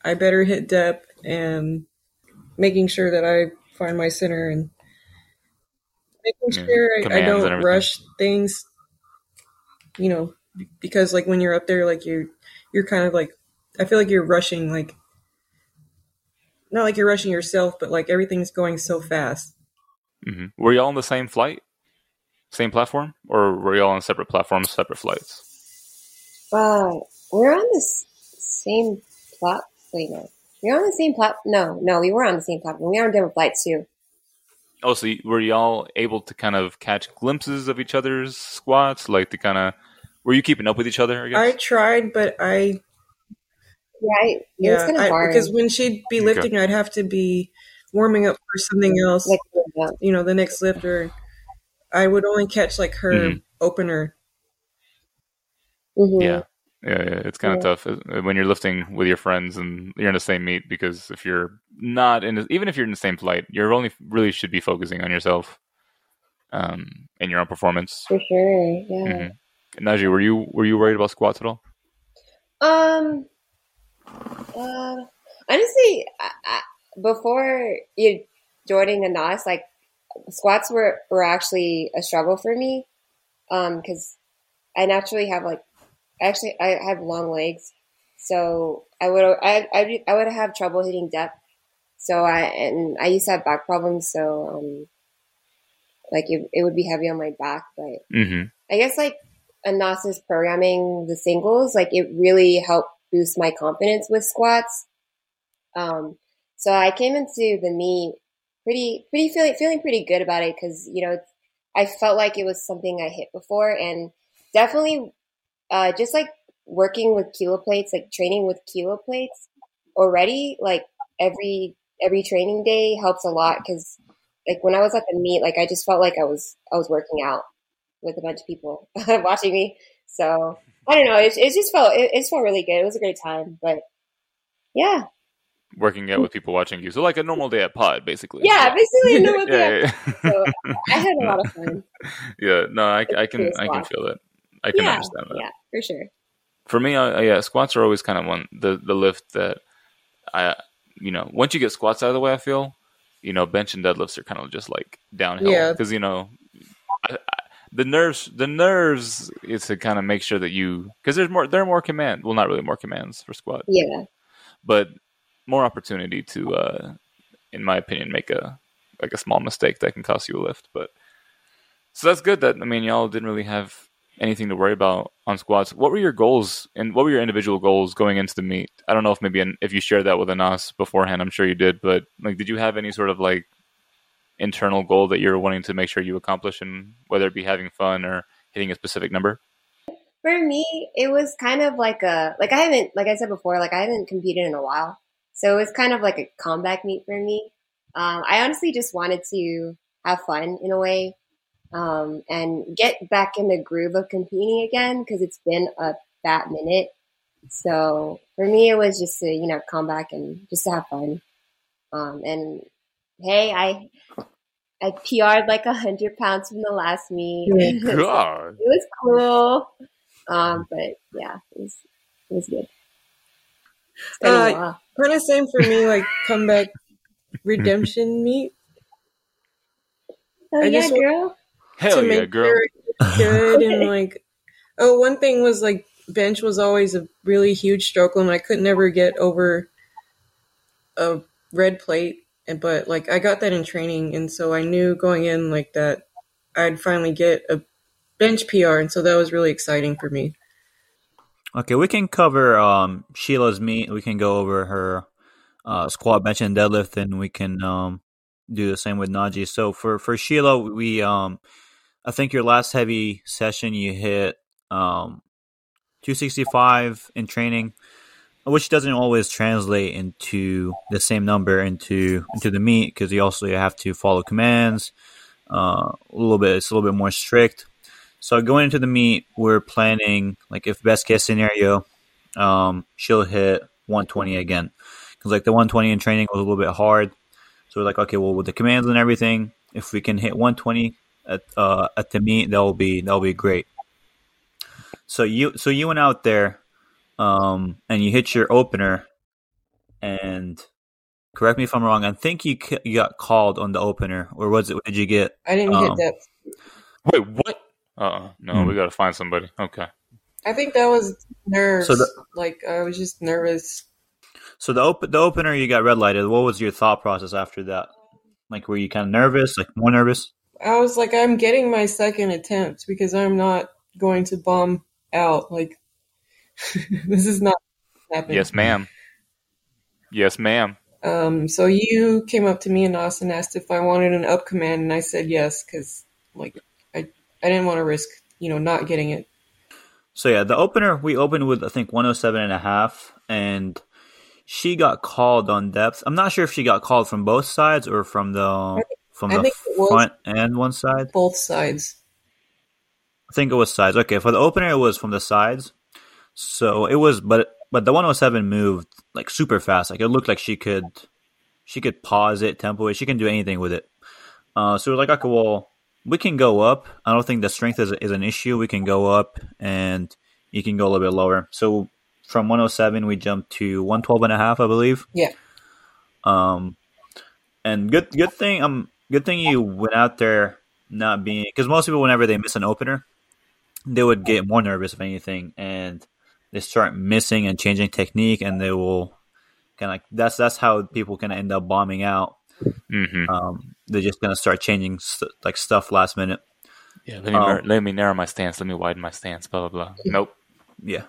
I better hit depth and making sure that I find my center and making Yeah, sure I, I don't rush things. You know, because like when you're up there, like you're you're kind of like I feel like you're rushing like not like you're rushing yourself, but like everything's going so fast. Mm-hmm. Were y'all on the same flight, same platform, or were y'all on separate platforms, separate flights? Uh, we're on this same plat. Wait, no, we're on the same plat. No, no, we were on the same platform. We were on different flights too. Oh, so were y'all able to kind of catch glimpses of each other's squats, like to kind of? Were you keeping up with each other? I guess. I tried, but I Right? It was yeah, kind of I, hard. because when she'd be Okay. lifting, I'd have to be warming up for something else. like, yeah. you know, the next lifter. I would only catch like her Mhm. opener. Mhm. Yeah, yeah, yeah. It's kind of Yeah. tough uh, when you're lifting with your friends and you're in the same meet because if you're not in, even if you're in the same flight, you're only really should be focusing on yourself, um, and your own performance. for sure. Yeah. Mhm. Najee, were you were you worried about squats at all? Um. Uh, honestly, I, I, before you joining the NOS, like squats were were actually a struggle for me. Um, because I naturally have like, actually I have long legs, so I would I I, I would have trouble hitting depth. So I and I used to have back problems, so um, like it, it would be heavy on my back, but Mm-hmm. I guess like Anas's programming the singles, like it really helped boost my confidence with squats. Um, so I came into the meet pretty, pretty feeling, feeling pretty good about it because, you know, I felt like it was something I hit before and definitely, uh, just like working with kilo plates, like training with kilo plates already, like every, every training day helps a lot because like when I was at the meet, like I just felt like I was, I was working out with a bunch of people watching me. So I don't know. It, it just felt it, it just felt really good. It was a great time. But yeah, Working out with people watching you, so like a normal day at Pod, basically. yeah. Basically, know what they yeah, yeah. So I had a lot of fun. yeah. No, I, I can I can feel that. I can yeah, understand that. Yeah, for sure. for me, I, yeah, squats are always kind of one the the lift that I you know once you get squats out of the way, I feel you know bench and deadlifts are kind of just like downhill Yeah. because you know I, I, the nerves the nerves is to kind of make sure that you because there's more there are more command well not really more commands for squat Yeah, but more opportunity to uh in my opinion make a like a small mistake that can cost you a lift but so that's good that i mean y'all didn't really have anything to worry about on squats what were your goals and what were your individual goals going into the meet i don't know if maybe an, if you shared that with anas beforehand i'm sure you did but like did you have any sort of like internal goal that you're wanting to make sure you accomplish and whether it be having fun or hitting a specific number? For me, it was kind of like a like I haven't like I said before, like I haven't competed in a while, so it was kind of like a comeback meet for me. Um, I honestly just wanted to have fun in a way um, and get back in the groove of competing again because it's been a fat minute. So for me, it was just to you know come back and just to have fun. Um, and hey, I I PR'd like a hundred pounds from the last meet. It was, God. it was cool. Um, but yeah, it was it was good. It's been a Uh. Kind of same for me, like comeback redemption meet Oh I yeah, just girl. Hell to yeah, make girl. sure good and like. Oh, one thing was like bench was always a really huge stroke limit. I could never get over a red plate, and but like I got that in training, and so I knew going in like that I'd finally get a bench PR, and so that was really exciting for me. Okay, we can cover um, Sheila's meet. We can go over her uh, squat, bench, and deadlift, and we can um, do the same with Najee. So for for Sheila, we um, I think your last heavy session you hit um, 265 in training, which doesn't always translate into the same number into into the meet because you also have to follow commands. Uh, a little bit, it's a little bit more strict. So going into the meet, we're planning like if best case scenario, um, she'll hit 120 again because like the 120 in training was a little bit hard. So we're like, okay, well with the commands and everything, if we can hit 120 at uh, at the meet, that'll be that'll be great. So you so you went out there, um, and you hit your opener, and correct me if I'm wrong. I think you ca- you got called on the opener, or was it? What did you get? I didn't Um, hit depth. Wait, what? Uh, uh no, Hmm. we gotta find somebody. Okay. I think that was nerves. So the- like I was just nervous. So the op- the opener you got red lighted. What was your thought process after that? Like, were you kind of nervous? Like more nervous? I was like, I'm getting my second attempt because I'm not going to bomb out. Like, this is not happening. Yes, ma'am. Yes, ma'am. Um, so you came up to me and Austin asked if I wanted an up command, and I said yes because, like, I I didn't want to risk, you know, not getting it. So yeah, the opener we opened with I think 107 and a half, and she got called on depth. I'm not sure if she got called from both sides or from the from I the think front and one side. Both sides. I think it was sides. Okay, for the opener it was from the sides. So it was, but but the 107 moved like super fast. Like it looked like she could she could pause it, tempo it. She can do anything with it. Uh, so we're like, okay, well, we can go up. I don't think the strength is is an issue. We can go up, and you can go a little bit lower. So from 107 we jumped to 112 and a half, I believe. Yeah. Um, and good good thing um good thing you went out there not being because most people whenever they miss an opener, they would get more nervous if anything, and they start missing and changing technique, and they will kind of that's that's how people can end up bombing out. Mm-hmm. Um, they're just gonna start changing st- like stuff last minute. Yeah, let me Um, let me narrow my stance. Let me widen my stance. Blah blah blah. Nope. Yeah.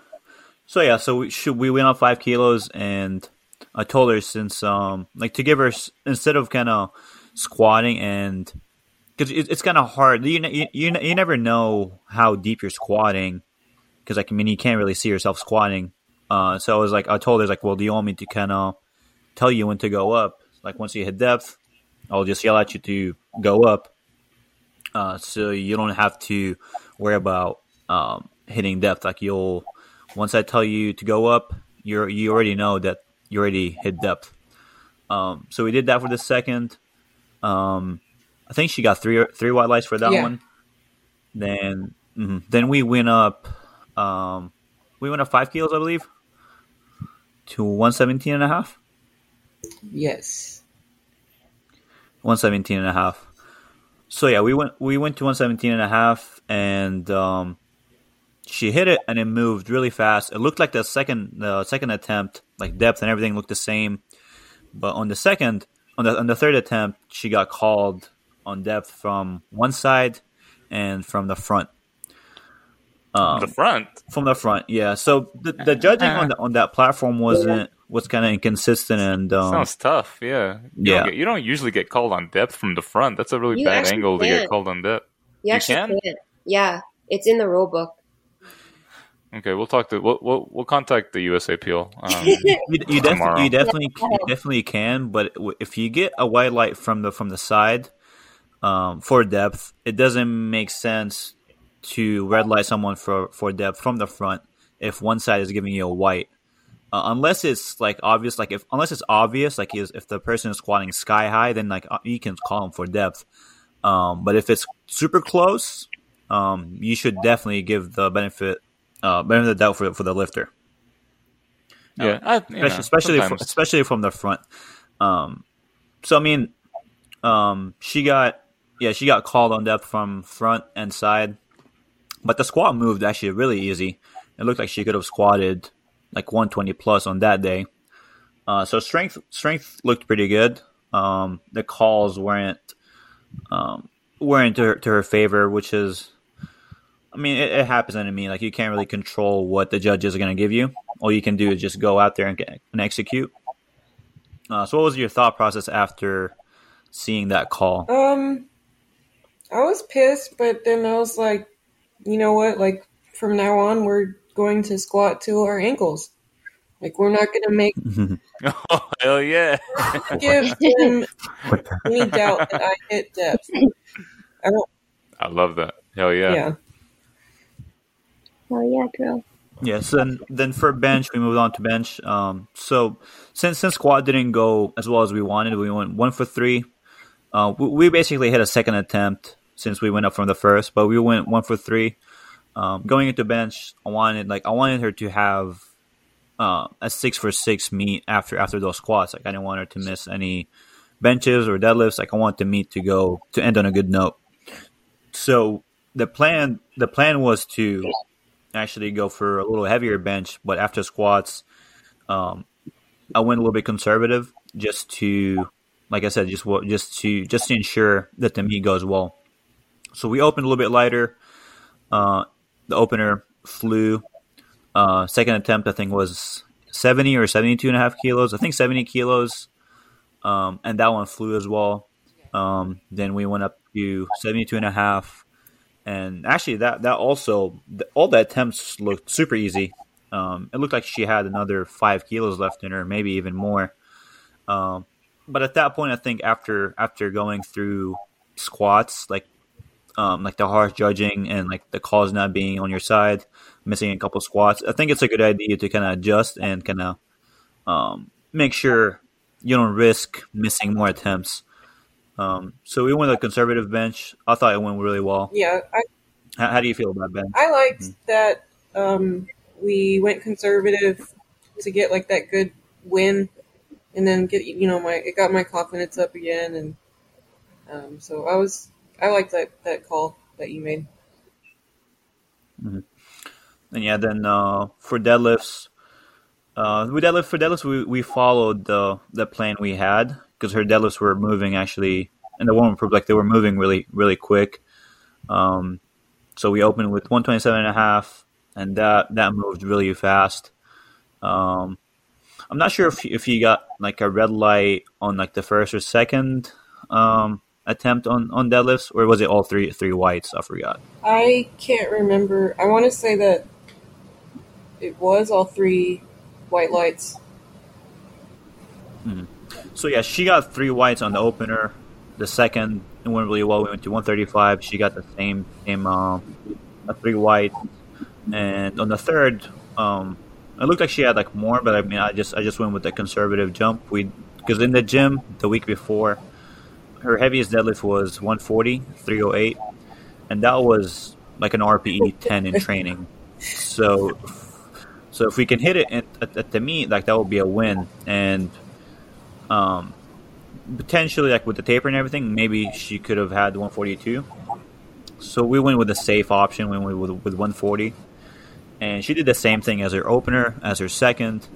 So yeah, so we should we went up five kilos, and I told her since um like to give her instead of kind of squatting and because it, it's kind of hard. You, you you you never know how deep you're squatting because like I mean you can't really see yourself squatting. Uh, so I was like I told her like, well, do you want me to kind of tell you when to go up? Like once you hit depth, I'll just yell at you to go up. Uh, so you don't have to worry about um, hitting depth. Like you'll once I tell you to go up, you're you already know that you already hit depth. Um, so we did that for the second. Um, I think she got three three white lights for that Yeah. one. Then mhm. then we went up. Um, we went up five kilos, I believe, to 117 and a half. Yes. 117 and a half. So yeah, we went we went to 117 and a half and um she hit it and it moved really fast. It looked like the second the second attempt, like depth and everything looked the same. But on the second on the on the third attempt, she got called on depth from one side and from the front. Um, the front. from the front, yeah. So the, the judging on the, on that platform wasn't was kind of inconsistent and um, Sounds tough. Yeah. You yeah. Don't get, you don't usually get called on depth from the front. That's a really You bad actually angle to get called on depth. You You can? can. Yeah. It's in the rule book. Okay, we'll talk to we'll we'll, we'll contact the USAPL. Um, You, you, Tomorrow. definitely, you definitely, you definitely can. But if you get a white light from the from the side um, for depth, it doesn't make sense to red light someone for for depth from the front if one side is giving you a white. Uh, unless it's like obvious, like if unless it's obvious, like is if the person is squatting sky high, then like uh, you can call them for depth. Um, but if it's super close, um, you should definitely give the benefit uh, benefit of the doubt for for the lifter yeah, I, especially know, especially, from, especially from the front. Um, so I mean, um, she got yeah, she got called on depth from front and side, but the squat moved actually really easy. It looked like she could have squatted like 120 plus on that day. Uh, so strength strength looked pretty good. Um, the calls weren't um, weren't to her, to her favor, which is, I mean, it, it happens. I mean, like you can't really control what the judges are going to give you. All you can do is just go out there and, and execute. Uh, so, what was your thought process after seeing that call? Um, I was pissed, but then I was like, you know what? Like from now on, we're going to squat to our ankles. Like we're not going to make oh hell yeah! give him any doubt that I hit depth. I don't. I love that. Hell yeah! Yeah. Oh yeah, girl. Yes, then then for bench, we moved on to bench. Um, so since since squat didn't go as well as we wanted, we went one for three. Uh, we, we basically hit a second attempt since we went up from the first, but we went one for three. Um, going into bench, I wanted like I wanted her to have uh, a six for six meet after after those squats. Like I didn't want her to miss any benches or deadlifts. Like I want the meet to go to end on a good note. So the plan the plan was to actually go for a little heavier bench, but after squats, um, I went a little bit conservative just to, like I said, just just to just to ensure that the meet goes well. So we opened a little bit lighter. Uh, the opener flew. Uh, second attempt, I think, was 70 or 72 and a half kilos. I think 70 kilos. Um, and that one flew as well. Um, then we went up to 72 and a half. And actually, that, that also, all the attempts looked super easy. Um, it looked like she had another five kilos left in her, maybe even more. Um, but at that point, I think after after going through squats, like um, like the harsh judging and like the calls not being on your side, missing a couple squats. I think it's a good idea to kind of adjust and kind of um, make sure you don't risk missing more attempts. Um, so we went with a conservative bench. I thought it went really well. Yeah. I, How, how do you feel about Ben? I liked that um, we went conservative to get like that good win, and then get you know my it got my confidence up again, and um, so I was I liked that that call that you made. And yeah, then uh, for deadlifts, uh, we deadlift for deadlifts we, we followed the the plan we had because her deadlifts were moving actually, and the warm up like they were moving really really quick. Um, so we opened with 127 and a half, and that that moved really fast. Um, I'm not sure if if you got like a red light on like the first or second um, attempt on on deadlifts, or was it all three three whites? I forgot. I can't remember. I want to say that it was all three white lights. So yeah, she got three whites on the opener. The second it went really well. We went to 135. She got the same same um, a three white, and on the third, um, it looked like she had like more, but I mean, I just I just went with the conservative jump. We because in the gym the week before, her heaviest deadlift was 140, 308, and that was like an RPE 10 in training. So so if we can hit it at, at, at the meet, like that would be a win, and um, potentially like with the taper and everything, maybe she could have had 142. So we went with the safe option. We went with, with 140, and she did the same thing as her opener, as her second,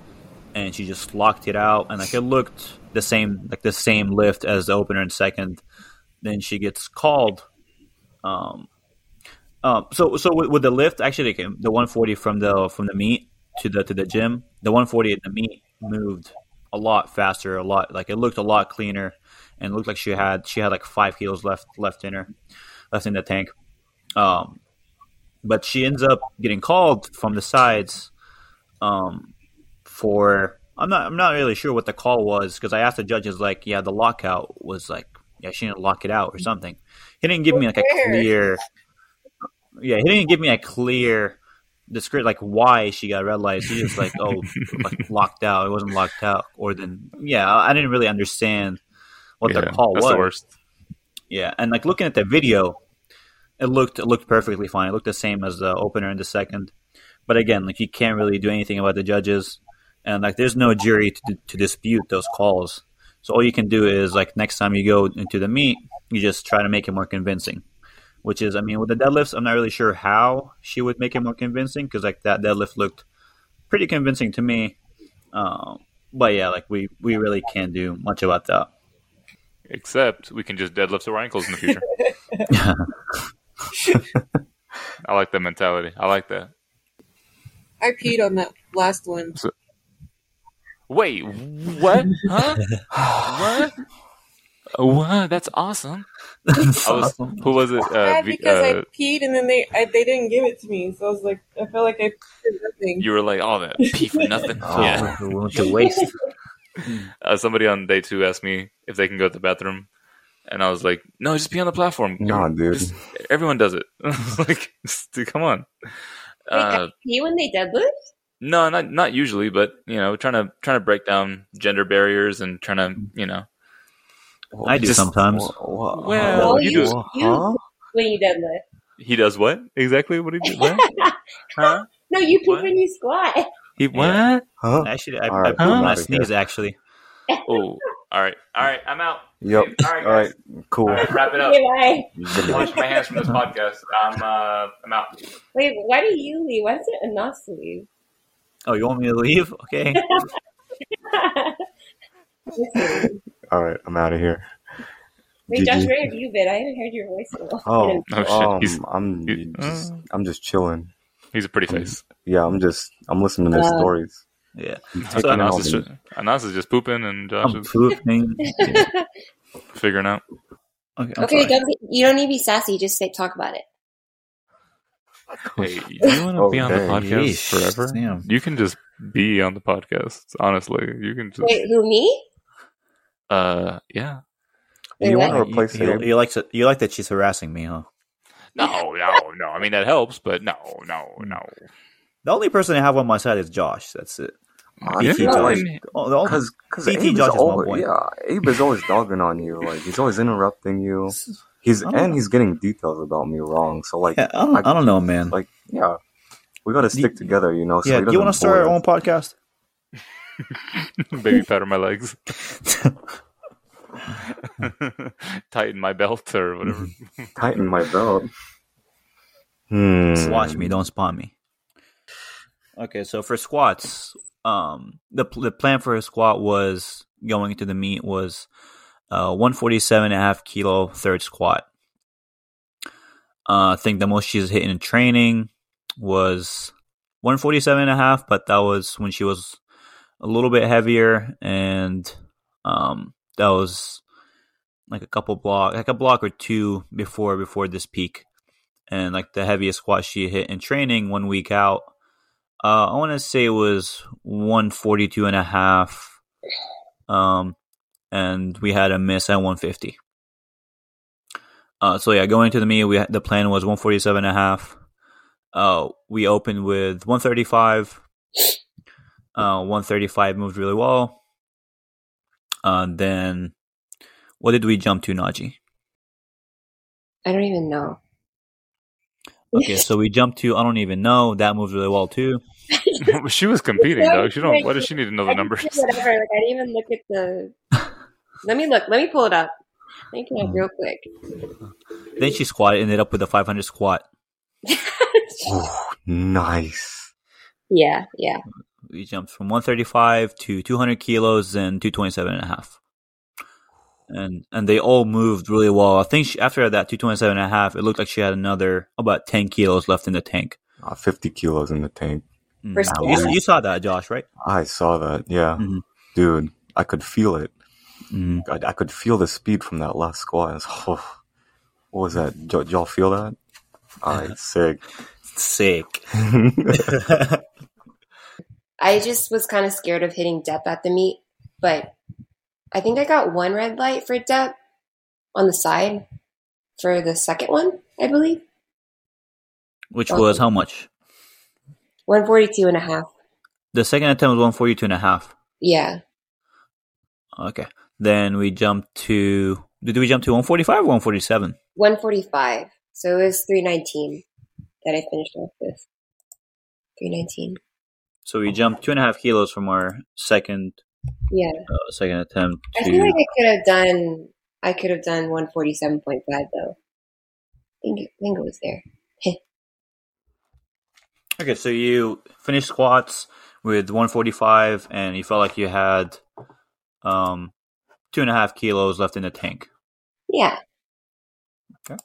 and she just locked it out, and like it looked the same, like the same lift as the opener and second. Then she gets called. Um, um, so so with, with the lift, actually, the 140 from the from the meet to the to the gym, the 140 at the meet moved a lot faster, a lot like it looked a lot cleaner, and looked like she had she had like five kilos left left in her, left in the tank. Um, but she ends up getting called from the sides um, for I'm not I'm not really sure what the call was because I asked the judges like yeah the lockout was like yeah she didn't lock it out or something. He didn't give me like a clear yeah he didn't give me a clear description like why she got red lights. He just like oh like locked out it wasn't locked out or then yeah I didn't really understand what Yeah, their call that's was. the worst. Yeah, and like looking at the video, it looked it looked perfectly fine. It looked the same as the opener and the second. But again, like you can't really do anything about the judges, and like there's no jury to to dispute those calls. So all you can do is like next time you go into the meet, you just try to make it more convincing. Which is, I mean, with the deadlifts, I'm not really sure how she would make it more convincing because like that deadlift looked pretty convincing to me. Um, but yeah, like we we really can't do much about that. Except we can just deadlift to our ankles in the future. I like that mentality. I like that. I peed on that last one. Wait, what? Huh? what? What? That's awesome. That's I was, awesome. who was it? Uh, Yeah, V- because I uh, peed and then they I, they didn't give it to me, so I was like, I felt like I did nothing. you were like, oh, that pee for nothing. Oh. Yeah. we went to waste. Uh, somebody on day two asked me if they can go to the bathroom, and I was like, no, just be on the platform. Nah, dude. Just- everyone does it. like, just- dude, come on. Wait, Uh, pee when they deadlift? no, not not usually, but you know, trying to trying to break down gender barriers and trying to you know. I do Just- sometimes. What? Well, Oh, you you, do- you when you deadlift. He does what exactly? What do you do? What? huh? No, you pee What? when you squat. He what? Huh? Actually, I, All I right, pooped when I'm I sneeze. Actually, Oh, all right, all right. I'm out. Yep. All right, All right. Cool. All right, wrap it up. Okay, bye. Wash my hands from this podcast. I'm uh, I'm out. Wait, why do you leave? Why is it Anas to leave? oh, you want me to leave? Okay. All right. I'm out of here. Wait, Josh, GG. where have you been? I haven't heard your voice in a while. Oh, Oh, shit. um, He's- I'm he- just, uh. I'm just chilling. He's a pretty face. Yeah, I'm just, I'm listening to their Uh, stories. Yeah. I'm So Anas is, just, Anas is just pooping, and Josh I'm is pooping. Figuring out. Okay. I'm Okay, don't be, you don't need to be sassy. Just say talk about it. Hey, you want to Oh, be on the podcast Yeesh, forever? damn. You can just be on the podcast. Honestly, you can just. Wait, who me? Uh, yeah. Wait, You want to replace you, you, you like to, you like that she's harassing me, huh? No, no, no. I mean that helps, but no, no, no. The only person I have on my side is Josh. That's it. Yeah, PT Josh. Oh, Because because CT Josh is one always point. yeah Abe is always dogging on you like he's always interrupting you. He's and know. he's getting details about me wrong. So like yeah, I, don't, I don't know, man. like yeah, we got to stick together. You know. So yeah, do you want to start our own podcast? Baby pat on my legs, tighten my belt or whatever. Tighten my belt. Hmm. Just watch me, don't spawn me. Okay, so for squats, um, the the plan for a squat was going into the meet was uh 147 and a half kilo third squat. Uh, I think the most she's hitting in training was 147 and a half, but that was when she was a little bit heavier, and um, that was like a couple block, like a block or two before before this peak. And like the heaviest squat she hit in training one week out uh, i want to say it was 142 and a half um, and we had a miss at 150 uh, so yeah going into the meet we had, the plan was 147 and a half. Uh, we opened with 135 uh, 135 moved really well uh, then what did we jump to Najee? I don't even know. Okay, so we jumped to I don't even know. That moved really well too. she was competing, though. She don't. What does she need to know the I numbers? did Whatever. Like I didn't even look at the. Let me look. Let me pull it up. Let me pull real quick. Then she squatted, ended up with a 500 squat. Oh, nice. yeah, yeah. We jumped from 135 to 200 kilos and 227 and a half. And and they all moved really well. I think she, after that 227 and a half, it looked like she had another about 10 kilos left in the tank. Uh, Fifty kilos in the tank. Mm. For You, you saw that, Josh, right? I saw that. Yeah, Mhm. dude, I could feel it. Mm. I, I could feel the speed from that last squat. It's- oh, what was that? Did y'all feel that? All right, sick. Sick. I just was kind of scared of hitting depth at the meet, but I think I got one red light for depth on the side for the second one, I believe. Which um, was how much? 142 and a half. The second attempt was 142 and a half. Yeah. Okay. Then we jumped to. Did we jump to 145 or 147? 145. So it was 319 that I finished off with. 319. So we jumped two and a half kilos from our second Yeah. uh, second attempt I feel like I could have done I could have done 147.5 though. I think I think it was there. Okay, so you finished squats with 145, and you felt like you had um, two and a half kilos left in the tank. Yeah. Okay.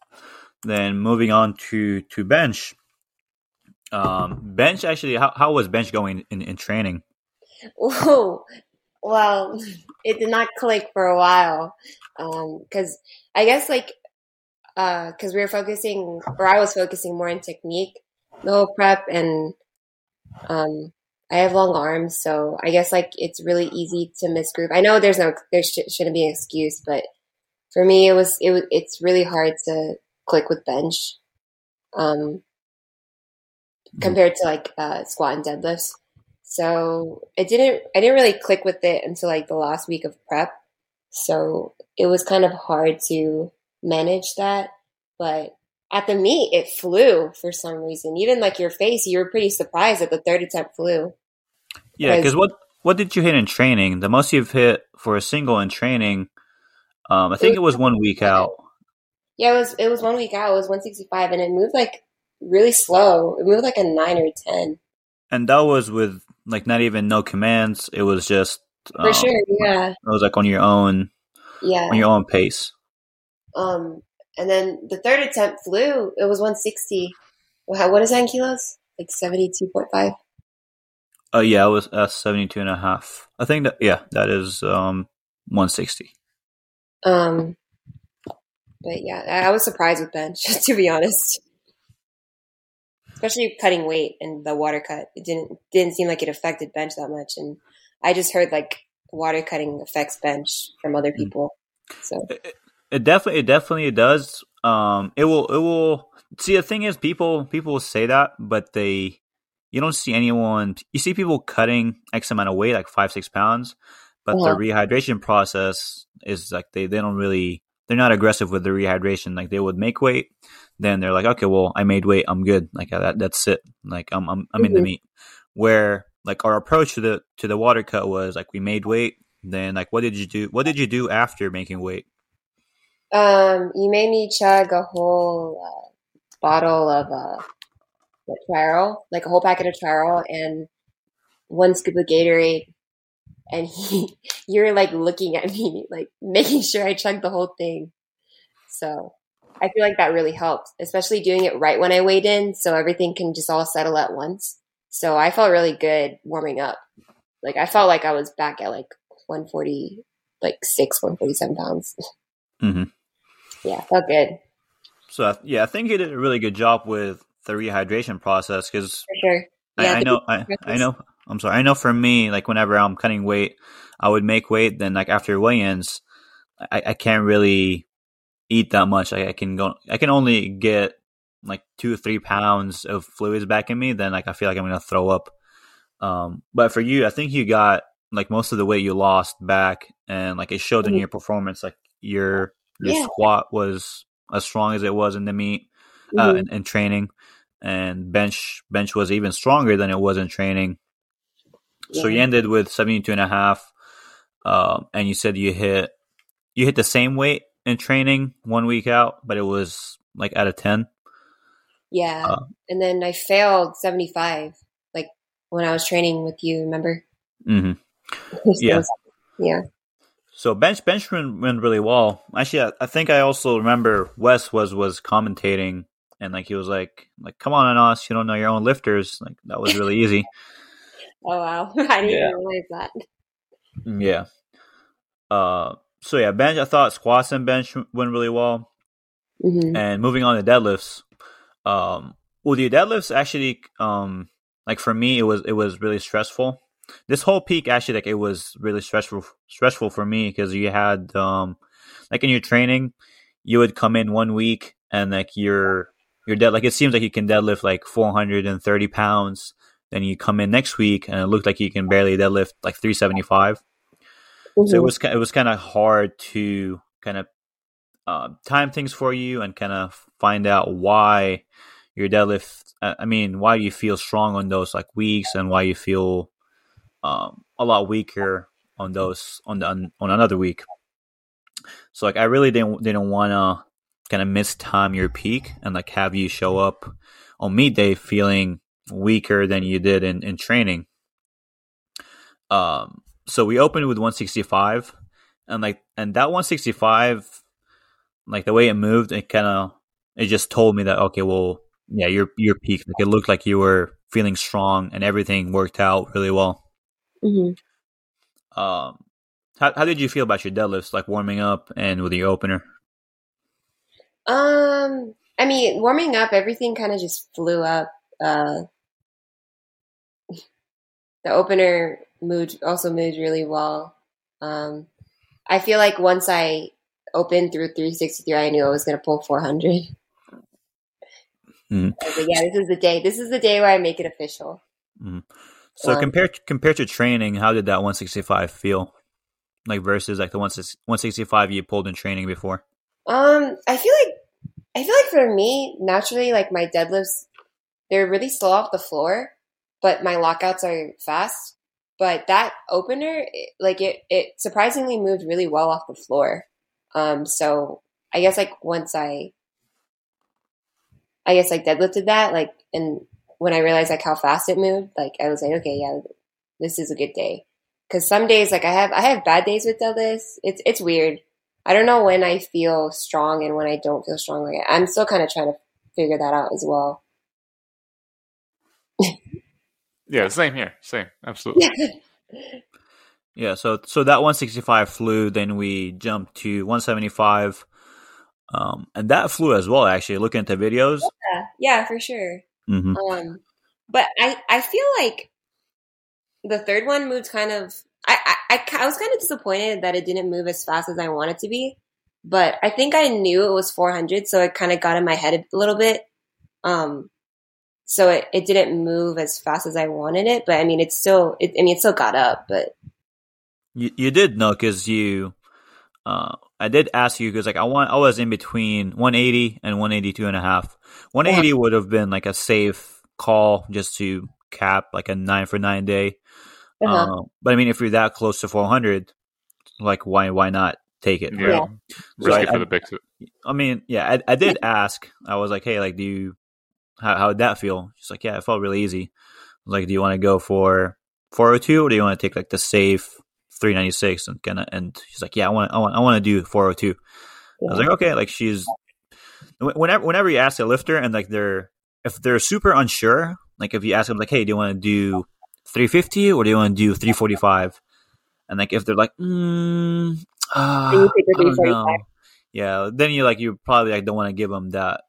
Then moving on to to bench. Um, bench actually, how, how was bench going in, in training? Whoa. Well, it did not click for a while. Um, cause I guess like, uh, cause we were focusing, or I was focusing more on technique, whole prep and, um, I have long arms, so I guess like it's really easy to miss group. I know there's no, there sh- shouldn't be an excuse, but for me, it was, it was, it's really hard to click with bench, um, compared to like, uh, squat and deadlifts. So it didn't, I didn't really click with it until like the last week of prep. So it was kind of hard to manage that. But at the meet, it flew for some reason. Even like your face, you were pretty surprised that the third attempt flew. Yeah, Because- what what did you hit in training? The most you've hit for a single in training, um, I think it was one week out. Yeah, it was, it was one week out. It was 165 and it moved like really slow. It moved like a nine or 10 and that was with like not even no commands. It was just for um, sure. Yeah. It was like on your own Yeah. on your own pace. Um, and then the third attempt flew. It was 160. Wow, what is that in kilos? Like 72.5. Oh yeah, it was uh, 72 and a half. I think that yeah, that is um 160. Um, but yeah, I I was surprised with bench, to be honest. Especially cutting weight and the water cut. It didn't didn't seem like it affected bench that much, and I just heard like water cutting affects bench from other people. So It, it definitely it definitely does. Um it will it will see the thing is people people will say that, but they you don't see anyone you see people cutting X amount of weight, like five, six pounds, but Uh-huh. the rehydration process is like they, they don't really they're not aggressive with the rehydration. Like they would make weight, then they're like, okay, well, I made weight, I'm good. Like uh, that, that's it. Like I'm, I'm, I'm in the Mhm. meet. Where like our approach to the to the water cut was like we made weight. Then like what did you do? What did you do after making weight? um, you made me chug a whole uh, bottle of uh, Trioral, like a whole packet of Trioral, and one scoop of Gatorade. And he, you're like looking at me, like making sure I chugged the whole thing. So I feel like that really helped, especially doing it right when I weighed in, so everything can just all settle at once. So I felt really good warming up. Like I felt like I was back at like 140, like six, 147 pounds. mm-hmm. Yeah, felt good So yeah, I think you did a really good job with the rehydration process because sure. I, Yeah, I the know, I, I know. I'm sorry. I know for me, like whenever I'm cutting weight, I would make weight. Then like after weigh-ins, I, I can't really eat that much. I, I can go. I can only get like two or three pounds of fluids back in me. Then like I feel like I'm gonna throw up. Um, but for you, I think you got like most of the weight you lost back, and like it showed in Mhm. your performance. Like your your Yeah. squat was as strong as it was in the meet uh, Mhm. in, in training, and bench bench was even stronger than it was in training. So you ended with 72 and a half, um, and you said you hit you hit the same weight in training one week out, but it was like out of 10. Yeah. Uh, and then I failed 75, like when I was training with you, remember? hmm Yeah. Yeah. So bench bench went, really well. Actually, I, I think I also remember Wes was was commentating, and like he was like like Come on, Anas, you don't know your own lifters. Like that was really easy. Oh, wow. I didn't Yeah. realize that. Yeah. Uh. So yeah, bench. I thought squats and bench went really well. hmm And moving on to deadlifts, um, Well, the deadlifts actually, um, like for me, it was it was really stressful. This whole peak actually, like it was really stressful stressful for me because you had, um, like in your training, you would come in one week and like your your dead like it seems like you can deadlift like four hundred and thirty pounds. Then you come in next week and it looked like you can barely deadlift like three seventy five. So it was it was kind of hard to kind of uh, time things for you and kind of find out why your deadlift. I mean, why you feel strong on those like weeks and why you feel um, a lot weaker on those on the on, on another week. So like I really didn't didn't want to kind of miss time your peak and like have you show up on meet day feeling weaker than you did in, in training. Um, so we opened with 165 and like and that 165 like the way it moved it kind of it just told me that okay well yeah your your peak like it looked like you were feeling strong and everything worked out really well hmm um how, how did you feel about your deadlifts like warming up and with your opener Um, I mean, warming up, everything kind of just flew up. Uh, the opener moved also moved really well. Um, I feel like once I opened through 363, I knew I was going to pull 400. Mhm. I was like, yeah, this is the day. This is the day where I make it official. so Um, compared compared to training how did that 165 feel like versus like the 165 you pulled in training before Um, I feel like I feel like for me, naturally, like my deadlifts, they're really slow off the floor, but my lockouts are fast. But that opener, like it, it surprisingly moved really well off the floor. Um, so I guess like once I, I guess like deadlifted that, like, and when I realized like how fast it moved, like I was like, okay, yeah, this is a good day. Cause some days, like I have, I have bad days with deadlifts. It's, it's weird. I don't know when I feel strong and when I don't feel strong. Like I'm still kind of trying to figure that out as well. Yeah, same here. Same. Absolutely. Yeah, so so that 165 flew, then we jumped to 175, um, and that flew as well. Actually, looking at the videos, Yeah, yeah, for sure. hmm Um, but I, I feel like the third one moved kind of. I, I, I, I was kind of disappointed that it didn't move as fast as I wanted to be. But I think I knew it was 400, so it kind of got in my head a little bit. Um, so it, it didn't move as fast as I wanted it. But I mean, it's still. It, I mean, it still got up. But you you did know because you, uh, I did ask you because like I want I was in between 180 and 182 and a half. 180 would have been like a safe call just to cap like a nine for nine day. uh-huh. Uh, but I mean, if you're that close to 400, like why why not take it? Yeah. right? So Risk I- it for I- the big. I mean, yeah, I, I did ask. I was like, hey, like, do you, how, how would that feel? She's like, yeah, it felt really easy. I was like, do you want to go for 402 or do you want to take like the safe 396 and kind of, and she's like, yeah, I want, I want, I want to do 402. I was like, okay, like she's, whenever, whenever you ask a lifter and like they're, if they're super unsure, like if you ask them like, hey, do you want to do 350 or do you want to do 345? And like if they're like, mm, uh, Then you take I don't know. Yeah, then you like you probably like don't want to give them that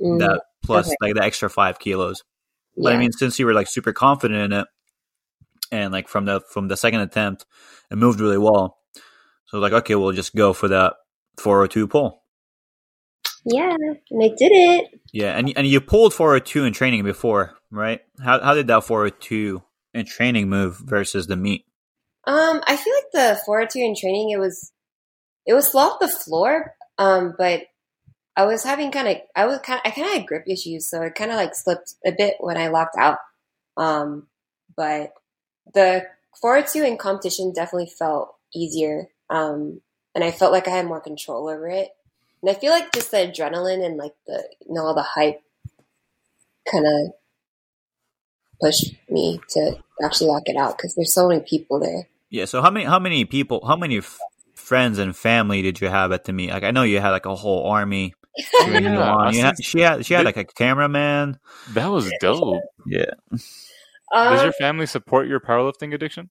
Mm, that plus okay. like the extra five kilos. But I mean, since you were like super confident in it, and like from the from the second attempt, it moved really well. So like, okay, we'll just go for that 402 pull. yeah, and I did it. Yeah, and and you pulled 402 in training before, right? How how did that 402 in training move versus the meet? Um, I feel like the 402 in training, it was, it was slow off the floor. Um, but I was having kind of, I was kind I kind of had grip issues, so it kind of like slipped a bit when I locked out. Um, but the 402 in competition definitely felt easier. Um, and I felt like I had more control over it. And I feel like just the adrenaline and like the, you know, all the hype kind of pushed me to actually lock it out because there's so many people there. Yeah. So how many how many people how many f- friends and family did you have at the meet? Like I know you had like a whole army. cheering you Yeah, on. I You had- see- she had she had like a cameraman. That was dope. Yeah. Does Um, your family support your powerlifting addiction?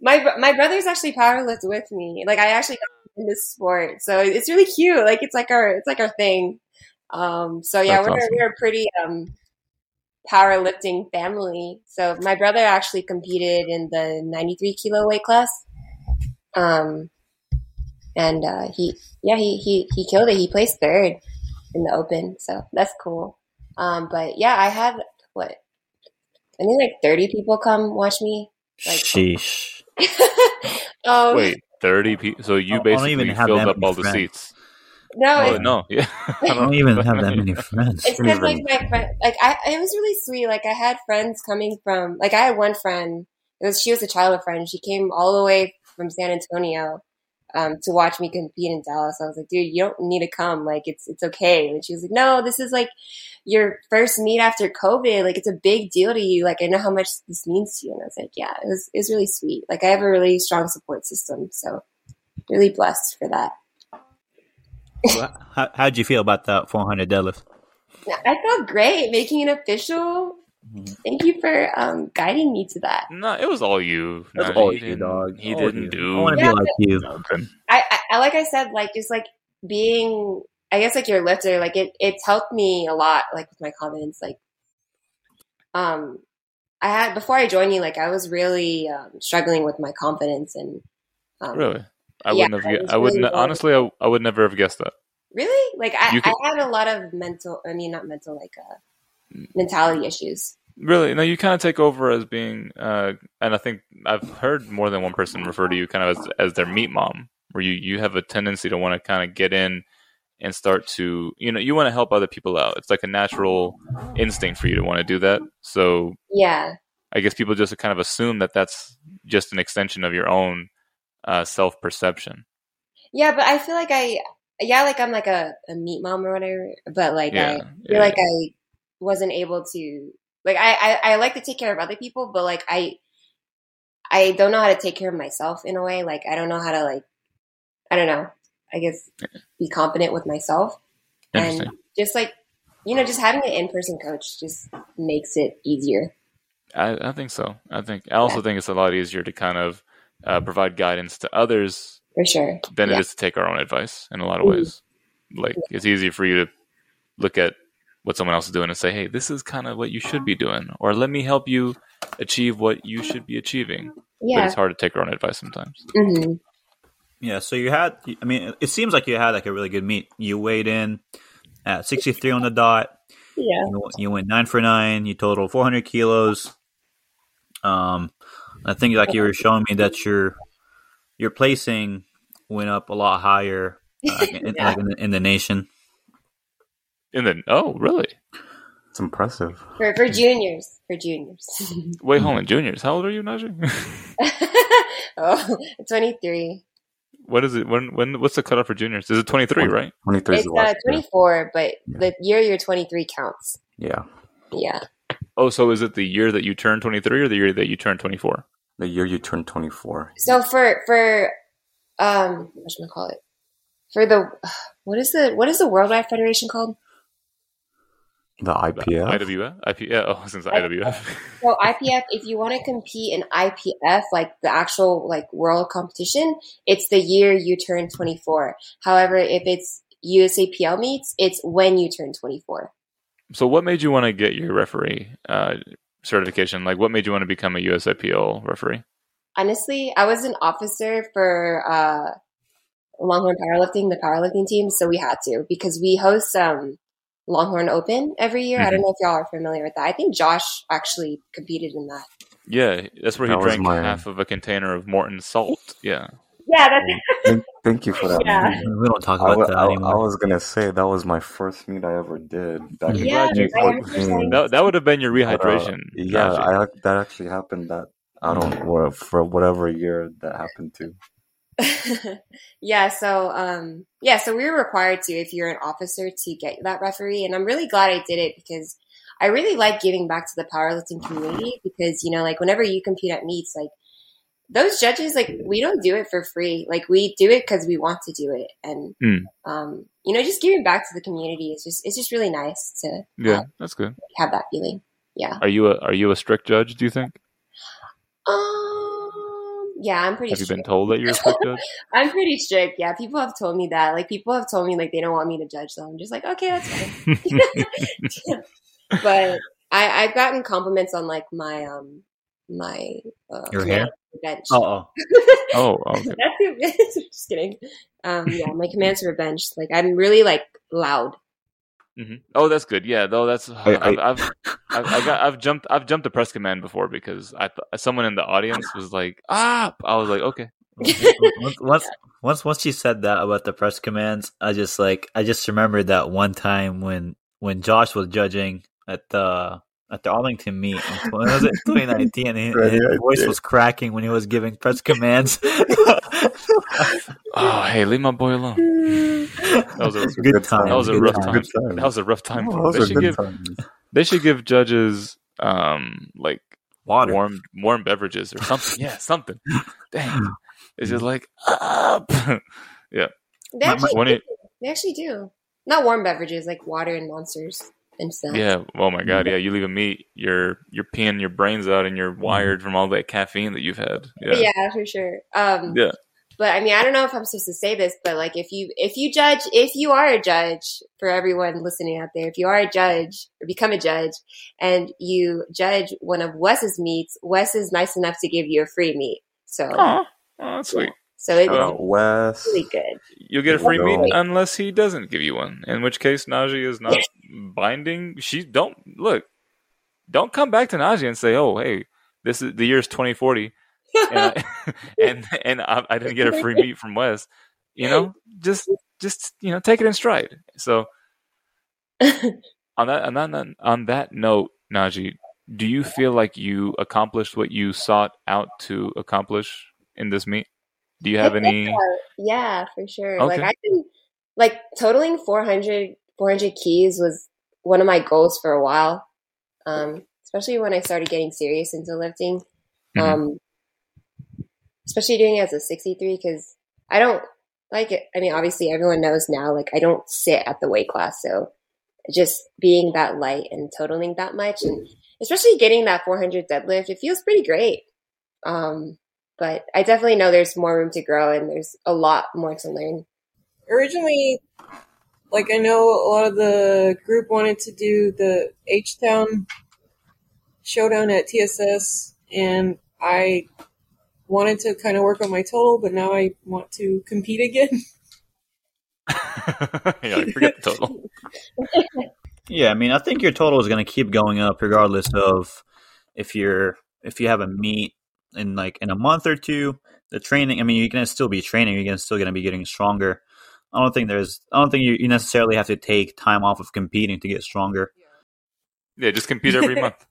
my my brothers actually powerlift with me. Like I actually got in this sport, so it's really cute. Like it's like our it's like our thing. Um, so yeah, That's we're awesome. we're pretty um powerlifting family. So my brother actually competed in the 93 kilo weight class. Um, and uh, he, yeah, he, he he killed it. He placed third in the open, so that's cool. Um, but yeah, I had what I think like 30 people come watch me. Like, Sheesh. um, Wait, thirty people. So you basically even have filled up many all the seats. no, Oh no, yeah. I don't even have that many friends. it's because like my friend, like I, it was really sweet. Like I had friends coming from, like I had one friend. It was she was a childhood friend. She came all the way from San Antonio um, to watch me compete in Dallas. I was like, dude, you don't need to come. Like it's it's okay. And she was like, no, this is like your first meet after COVID. Like it's a big deal to you. Like I know how much this means to you. And I was like, yeah, it was it was really sweet. Like I have a really strong support system. So really blessed for that. How how'd you feel about that 400 deadlift? I felt great making it official. Mhm. Thank you for um, guiding me to that. No, it was all you. That's No, all you, dog. He All didn't you. do I want to Yeah, be like you. nothing. I, I, I like I said, like just like being, I guess like your lifter, like it, it's helped me a lot, like with my confidence. Like, um, I had before I joined you, like I was really um, struggling with my confidence and um, Really, I Yeah, wouldn't have. was gu- I wouldn't. really honestly, I, I would never have guessed that. really like I, could- I had a lot of mental, I mean not mental, like uh, mentality issues. Really, no. You kind of take over as being, uh, and I think I've heard more than one person refer to you kind of as as their meet mom, where you you have a tendency to want to kind of get in and start to, you know, you want to help other people out. It's like a natural instinct for you to want to do that. So Yeah, I guess people just kind of assume that that's just an extension of your own uh, self perception. yeah, but I feel like I, yeah, like I'm like a, a meet mom or whatever, but like I Yeah, feel yeah. like I wasn't able to like I, I I like to take care of other people, but like I I don't know how to take care of myself in a way. Like I don't know how to like I don't know. I guess be confident with myself and just like you know, just having an in person coach just makes it easier. I, I think so. I think I also think it's a lot easier to kind of uh, provide guidance to others For sure. than Yeah. it is to take our own advice in a lot of Mhm. ways. Like it's easier for you to look at what someone else is doing and say, "Hey, this is kind of what you should be doing," or "Let me help you achieve what you should be achieving." Yeah. But it's hard to take our own advice sometimes. hmm Yeah, so you had, I mean, it seems like you had like a really good meet. You weighed in at 63 on the dot. Yeah. You, you went nine for nine. You totaled 400 kilos. Um, I think like you were showing me that your your placing went up a lot higher uh, in, Yeah. like in, the, in the nation. And then, oh, really? It's impressive. For for juniors. For juniors. Wait, hold on, juniors. How old are you, Najee? oh, 23. what is it? When? When? What's the cutoff for juniors? Is it twenty three? Right? 23 is It's the uh, last year. 24, but the year you're 23 counts. Yeah. Yeah. Oh, so is it the year that you turn twenty three, or the year that you turn twenty four? The year you turn 24. So for for um what should I call it? For the what is the what is the Worldwide Federation called? The IPF? IWF? IP, yeah, oh, since IWF. So IPF, if you want to compete in IPF, like the actual like world competition, it's the year you turn 24. However, if it's USAPL meets, it's when you turn 24. so, what made you want to get your referee uh, certification? Like, what made you want to become a USAPL referee? Honestly, I was an officer for uh, Longhorn Powerlifting, the powerlifting team, so we had to because we host um, Longhorn Open every year. I don't know if y'all are familiar with that. I think Josh actually competed in that. Yeah, that's where he That drank my- half of a container of Morton salt. Yeah. Yeah, that's Thank, thank you for that. Yeah. We don't talk I, about wa- that I- I was gonna say that was my first meet I ever did. Back Yeah, glad you- That, that would have been your But, uh, rehydration. yeah, I, that actually happened. That I don't know for whatever year that happened to. yeah, so um yeah, so we were required to if you're an officer to get that referee and I'm really glad I did it because I really like giving back to the powerlifting community because you know like whenever you compete at meets like those judges like we don't do it for free. Like we do it cuz we want to do it and Mm. um you know just giving back to the community is just it's just really nice to yeah, that's good. have that feeling. Yeah. Are you a Are you a strict judge? Do you think? Yeah, I'm pretty strict. Have you been told that you're a strict? I'm pretty strict. Yeah, people have told me that. Like people have told me like they don't want me to judge them. I'm just like, okay, that's fine. but I I've gotten compliments on like my um my uh, Your hair? bench. Oh, oh. Oh, okay. That's just kidding. Um, yeah, my commands for bench. Like I'm really like loud. Hmm Oh, that's good. Yeah, though that's I- I've, I've, I've, I got I've jumped I've jumped a press command before because I th- someone in the audience was like ah! I was like okay. Once, once once once she said that about the press commands, I just like I just remembered that one time when when Josh was judging at the at the Arlington meet. in- was it 2019? And his, Right, his yeah, voice yeah. was cracking when he was giving press commands. oh hey leave my boy alone that was a Good time. that was a Good rough time. time time. that was a rough time Oh, for him. those they should good give times. they should give judges um like Water. warm warm beverages or something yeah something dang it's just like up They actually, when do. it they actually do. Not warm beverages like water and monsters and stuff. Yeah. Oh my god. Yeah. You leave a meet, you're you're peeing your brains out, and you're wired from all that caffeine that you've had. yeah, Yeah. for sure. Um, Yeah. But I mean, I don't know if I'm supposed to say this, but like, if you if you judge, if you are a judge, for everyone listening out there, if you are a judge or become a judge, and you judge one of Wes's meets, Wes is nice enough to give you a free meet. So, Oh, that's sweet. So it's Shout uh, Wes. really good. You'll get a free There you meet unless he doesn't give you one. In which case, Najee is not binding. She don't look. Don't come back to Najee and say, "Oh, hey, this is the year's 2040, and I, and, and I, I didn't get a free meet from Wes." You know, just just you know, take it in stride. So on that on that on that note, Najee, do you feel like you accomplished what you sought out to accomplish in this meet? Do you have I any? so. Yeah, for sure. Like Okay. I can, like totaling 400, 400 keys was one of my goals for a while. Um, especially when I started getting serious into lifting. Mhm. Um, especially doing it as a 63 because I don't like it. I mean, obviously everyone knows now, like I don't sit at the weight class. So just being that light and totaling that much and especially getting that 400 deadlift, it feels pretty great. Um, but I definitely know there's more room to grow and there's a lot more to learn. Originally, like I know a lot of the group wanted to do the H Town showdown at TSS, and I wanted to kind of work on my total, but now I want to compete again. yeah, forget the total. Yeah, I mean, I think your total is going to keep going up regardless of if you're if you have a meet in like in a month or two. The training, I mean, you're going to still be training. You're gonna, still going to be getting stronger. I don't think there's. I don't think you, you necessarily have to take time off of competing to get stronger. Yeah, just compete every month.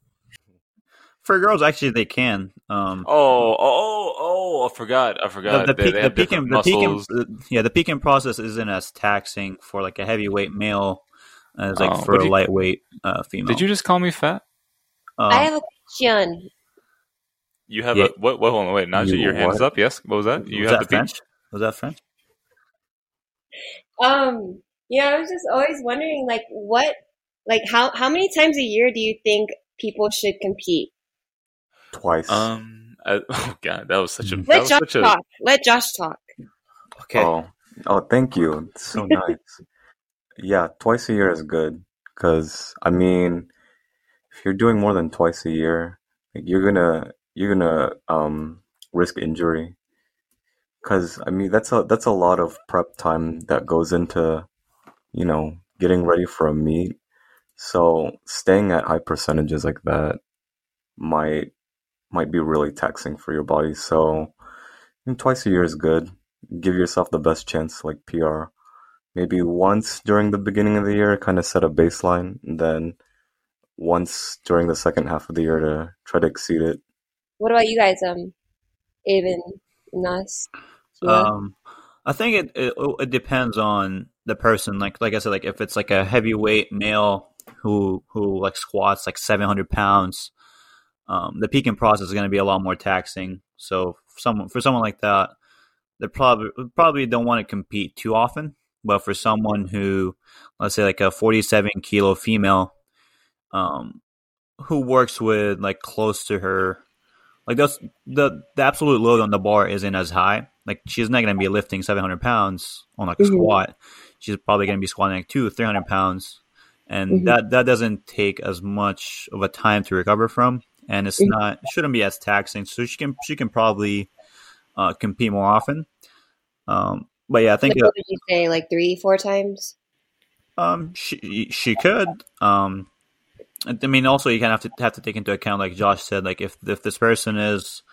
For girls, actually, they can. Um, Oh, oh, oh! I forgot. I forgot. the, they, peak, they the have peaking, the peaking, muscles. yeah, the peaking process isn't as taxing for like a heavyweight male as like Oh, for a you- lightweight uh, female. Did you just call me fat? Um, I have a question. You have Yeah. a what? What? Hold on, wait. Najee, You your hand is what? up. Yes. What was that? You was have that the peak. French? Was that French? Um, yeah, I was just always wondering, like, what, like, how how many times a year do you think people should compete? Twice. Um. I, oh God, that was such a. That Let was Josh such a. talk. Let Josh talk. Okay. Oh, oh, thank you. It's so nice. Yeah, twice a year is good because I mean, if you're doing more than twice a year, like, you're gonna you're gonna um risk injury. Because I mean, that's a that's a lot of prep time that goes into, you know, getting ready for a meet. So staying at high percentages like that might might be really taxing for your body. So twice a year is good give yourself the best chance like PR. Maybe once during the beginning of the year, kind of set a baseline, and then once during the second half of the year to try to exceed it. What about you guys, um, Aben, Nas? Um, I think it, it it depends on the person. Like like I said, like if it's like a heavyweight male who who like squats like seven hundred pounds, um, the peaking process is going to be a lot more taxing. So for someone for someone like that, they probably probably don't want to compete too often. But for someone who, let's say, like a forty-seven kilo female, um, who works with like close to her like that's the the absolute load on the bar isn't as high. Like she's not going to be lifting 700 pounds on like a Mhm. squat. She's probably going to be squatting like two, 300 pounds, and Mhm. that that doesn't take as much of a time to recover from, and it's Mhm. not shouldn't be as taxing. So she can she can probably uh, compete more often. Um, but yeah, I think Like, what did you say? Like three, four times? um, she she could. Um, I mean, also you kind of have to have to take into account, like Josh said, like if if this person is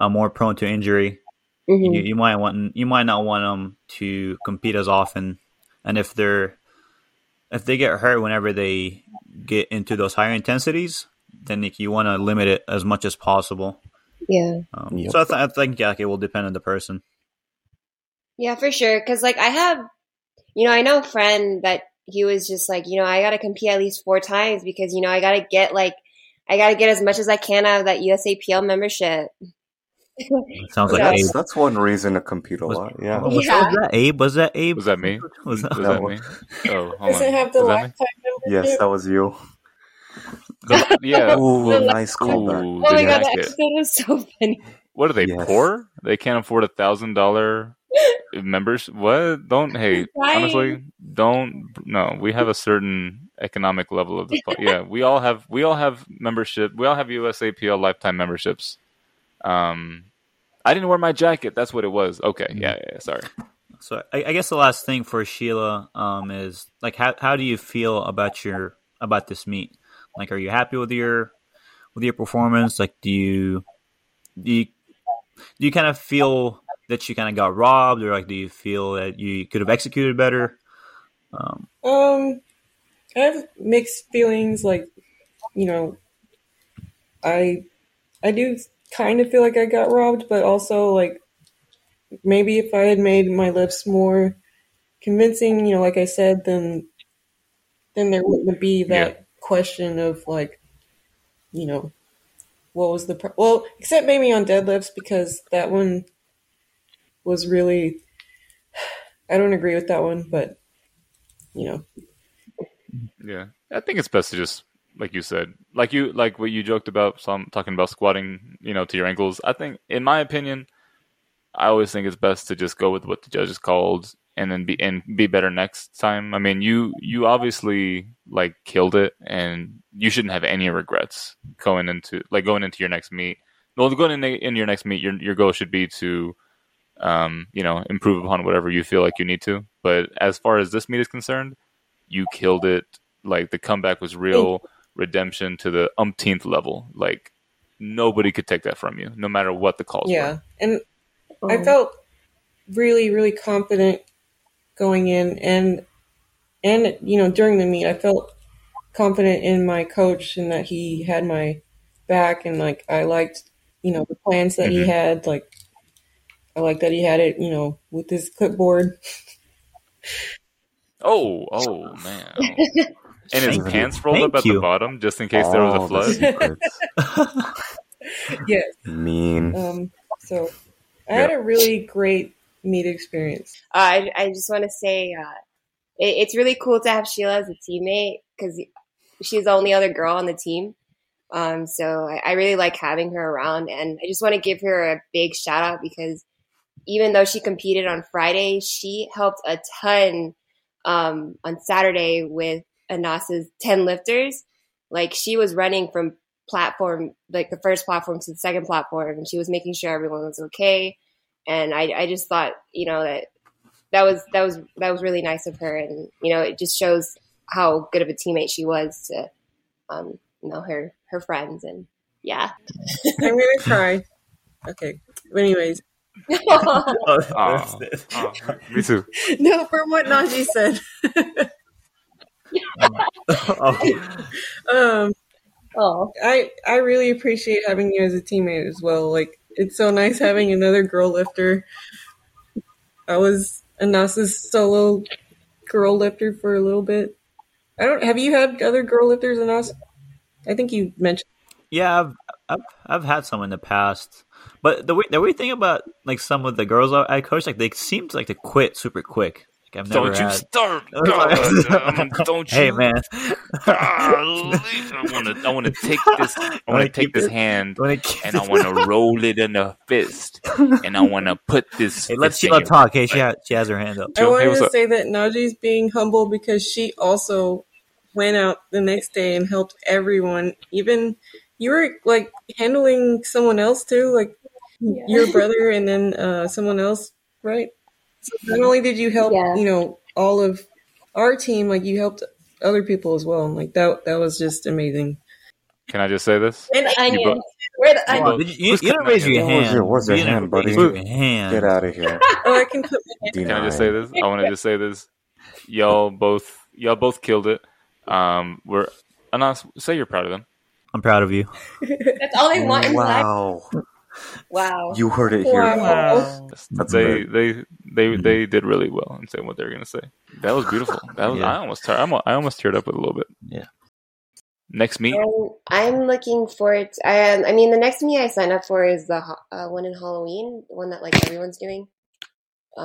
uh, more prone to injury, Mhm. you, you might want you might not want them to compete as often, and if they're if they get hurt whenever they get into those higher intensities, then like, you want to limit it as much as possible. Yeah. Um, Yep. So I, th- I think yeah, it will depend on the person. Yeah, for sure. Because like I have, you know, I know a friend that he was just like, you know, I got to compete at least four times because you know I got to get like, I got to get as much as I can out of that USAPL membership. It sounds like Yeah. Abe. That's that's one reason to compete a Was- lot. Yeah. Oh, was, oh, Yeah. was that Abe? Was that Abe? Was that me? Was that- Was No. that me? Oh, hold Does on. it have the Was lifetime membership? Yes, that was you. The- yeah. Ooh, The- nice callback. Oh my god, that episode was so funny. What are they Yes. poor? They can't afford a thousand dollar members. What? Don't hate Right. Honestly, don't. No, we have a certain economic level of the. po- Yeah, we all have. We all have membership. We all have USAPL lifetime memberships. Um, I didn't wear my jacket. That's what it was. Okay. Yeah. yeah, yeah sorry. So I, I guess the last thing for Sheila um, is like how how do you feel about your about this meet? Like, are you happy with your with your performance? Like, do you do you do you kind of feel that you kind of got robbed, or like do you feel that you could have executed better? Um, Um, I have mixed feelings. Like, you know, I I do kind of feel like I got robbed, but also like maybe if I had made my lips more convincing, you know, like I said, then then there wouldn't be that question of like, you know, what was the pro- well, except maybe on deadlifts because that one was really. I don't agree with that one, but you know, Yeah, I think it's best to just, like you said, like you, like what you joked about, some talking about squatting, you know, to your ankles. I think, in my opinion, I always think it's best to just go with what the judges called, and then be and be better next time. I mean, you you obviously like killed it, and you shouldn't have any regrets going into like going into your next meet. Well, going in, in your next meet, your your goal should be to, um, you know, improve upon whatever you feel like you need to. But as far as this meet is concerned, you killed it. Like the comeback was real redemption to the umpteenth level. Like nobody could take that from you, no matter what the calls yeah, were. and Oh. I felt really, really confident going in, and and you know during the meet, I felt confident in my coach and that he had my back, and like I liked you know the plans that he Mhm. had. Like I liked that he had it, you know, with his clipboard. Oh, oh man. Oh. And his pants rolled up at you. the bottom just in case there was a flood. secrets. Yes. Mean. Um. So I had a really great meet experience. Uh, I, I just want to say uh, it, it's really cool to have Sheila as a teammate because she's the only other girl on the team. Um, so I, I really like having her around, and I just want to give her a big shout out because even though she competed on Friday, she helped a ton um, on Saturday with Anas's ten lifters. Like she was running from platform, like the first platform to the second platform, and she was making sure everyone was okay and I, I just thought you know that that was that was that was really nice of her and you know it just shows how good of a teammate she was to um you know her her friends and yeah I'm gonna cry. Okay. But anyways, Oh, Aw. that's it. Oh, me too. no, from what Najee said. Oh, Um. oh I I really appreciate having you as a teammate as well. Like it's so nice having another girl lifter. I was Anas's solo girl lifter for a little bit. I don't have you had other girl lifters Anas? I think you mentioned yeah, I've, I've I've had some in the past, but the way the weird thing about like some of the girls I I coach, like they seem to like to quit super quick. Like I've never Don't you had. start. God, don't you. Hey man, I want to. I want to take this. I want Wanna take keep this it- hand When it- and I want to roll it in a fist, and I want to put this. Hey, let fist in Sheila talk. Hey, she has, she has her hand up. I Joe, hey, to up? say that Najee's being humble because she also went out the next day and helped everyone. Even you were like handling someone else too, like Yeah. your brother and then uh, someone else, right? So not only did you help, Yeah. you know, all of our team, like you helped other people as well. Like that, that was just amazing. Can I just say this? And You onions. both- Where the You Come onions? on, you, you, you didn't raise your hand? Where's your- where's your You hand, buddy? your hand. Get out of here. Oh, I can put my Can I just say this? I want to just say this. Y'all both, y'all both killed it. Um, we're Anas. Say you're proud of them. I'm proud of you. That's all they want in life. Wow. Wow. You heard it here. Wow. folks. they That's they they Mhm. they did really well in saying what they were gonna say. That was beautiful. That was Yeah. I almost tar- I'm, I almost teared up with a little bit. Yeah. Next meet. Um, I'm looking forward. To, um, I mean, the next meet I signed up for is the uh, one in Halloween, the one that like everyone's doing.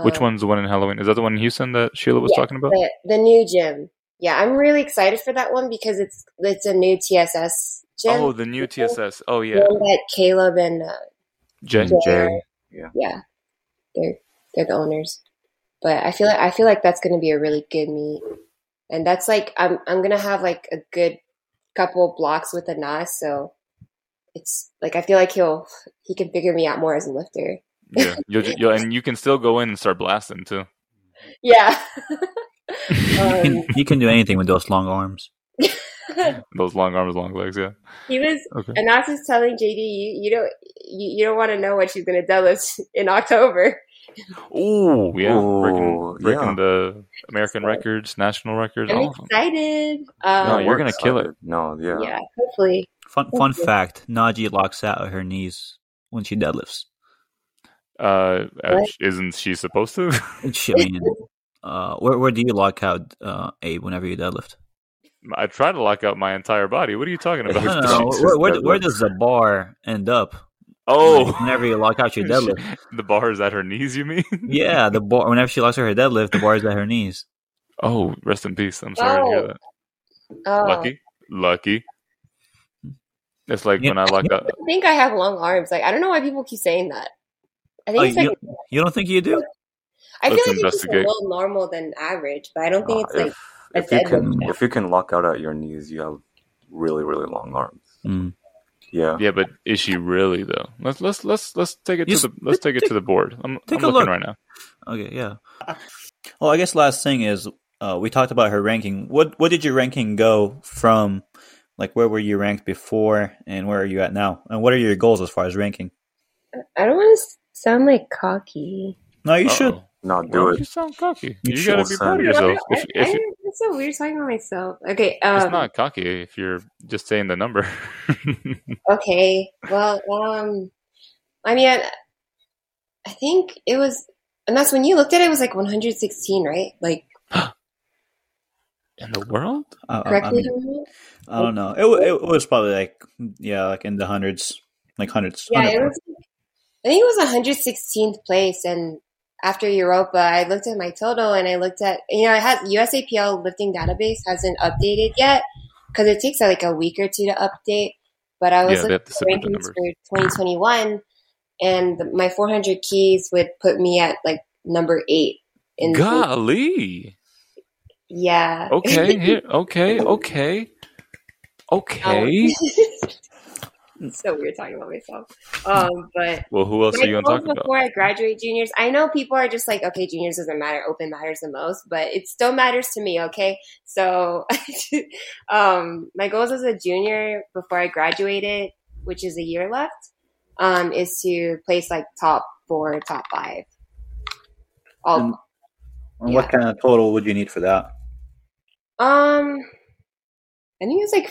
Which Um, one's the one in Halloween? Is that the one in Houston that Sheila was Yeah, talking about? The, the new gym. Yeah, I'm really excited for that one because it's it's a new TSS gym. Oh, the new TSS. Oh yeah, that Caleb and uh, Jay. And Jay. are- Yeah. yeah, they're they're the owners. But I feel like I feel like that's going to be a really good meet, and that's like I'm I'm gonna have like a good couple blocks with Anas, so it's like I feel like he'll he can figure me out more as a lifter. Yeah, you'll, you'll, and you can still go in and start blasting too. Yeah. You um, can, you can do anything with those long arms. Those long arms, long legs. Yeah. he was Okay. Anas is telling JD you, you don't you, you don't want to know what she's gonna deadlift in October. Oh yeah, breaking, Ooh, breaking yeah. the American records, national records, I'm all of them. excited. No, Um, you're we're gonna kill it. No, yeah. yeah, hopefully. Fun fun fact: Najee locks out her knees when she deadlifts. Uh, uh, What? isn't she supposed to? She, I mean, uh, where where do you lock out, uh, Abe, whenever you deadlift? I try to lock out my entire body. What are you talking about? No, no, It's no. just Where, where, where does the bar end up? Oh, Like, whenever you lock out your deadlift. the bar is at her knees. You mean? Yeah, the bar. Whenever she locks out her deadlift, the bar is at her knees. Oh, rest in peace. I'm sorry to Oh. hear that. Oh, Lucky, lucky. It's like Yeah. when I lock up. I think I have long arms. Like I don't know why people keep saying that. I think Oh, it's like you, you don't think you do? I feel Let's like it's just a little normal than average, but I don't think Uh, it's like if, a if you can deadlift. if you can lock out at your knees, you have really really long arms. Mm. Yeah. Yeah, but is she really though? Let's let's let's let's take it You to the let's take it to the board. I'm, Take I'm a looking look. right now. Okay, yeah. Well, I guess last thing is uh, we talked about her ranking. What what did your ranking go from? Like, where were you ranked before, and where are you at now? And what are your goals as far as ranking? I don't want to sound like cocky. No, you should. Uh-oh. No, do Well, it. You sound cocky. You You, should gotta be proud of sound- yourself. If, I, if I, it's so weird talking about myself. Okay, it's um, not cocky if you're just saying the number. okay. Well, um, I mean, I, I think it was, and that's when you looked at it. It was like 116, right? Like In the world? I, I- I mean, I don't know. It, it was probably like yeah, like in the hundreds, like hundreds. Yeah, it was. I think it was 116th place, and after Europa, I looked at my total and I looked at you know I had USAPL lifting database hasn't updated yet because it takes like a week or two to update. But I was Yeah, looking at the rankings for 2021, and the- my 400 keys would put me at like number eight. In Golly. yeah. Okay. Here. Okay. Okay. Um, okay. it's so weird talking about myself. Um, but Well, who else my are you gonna goals talk about? before I graduate juniors. I know people are just like, okay, juniors doesn't matter, open matters the most, but it still matters to me. Okay, so um, my goals as a junior before I graduated, which is a year left, um, is to place like top four, top five. All And- And What kind of total would you need for that? um, I think it's like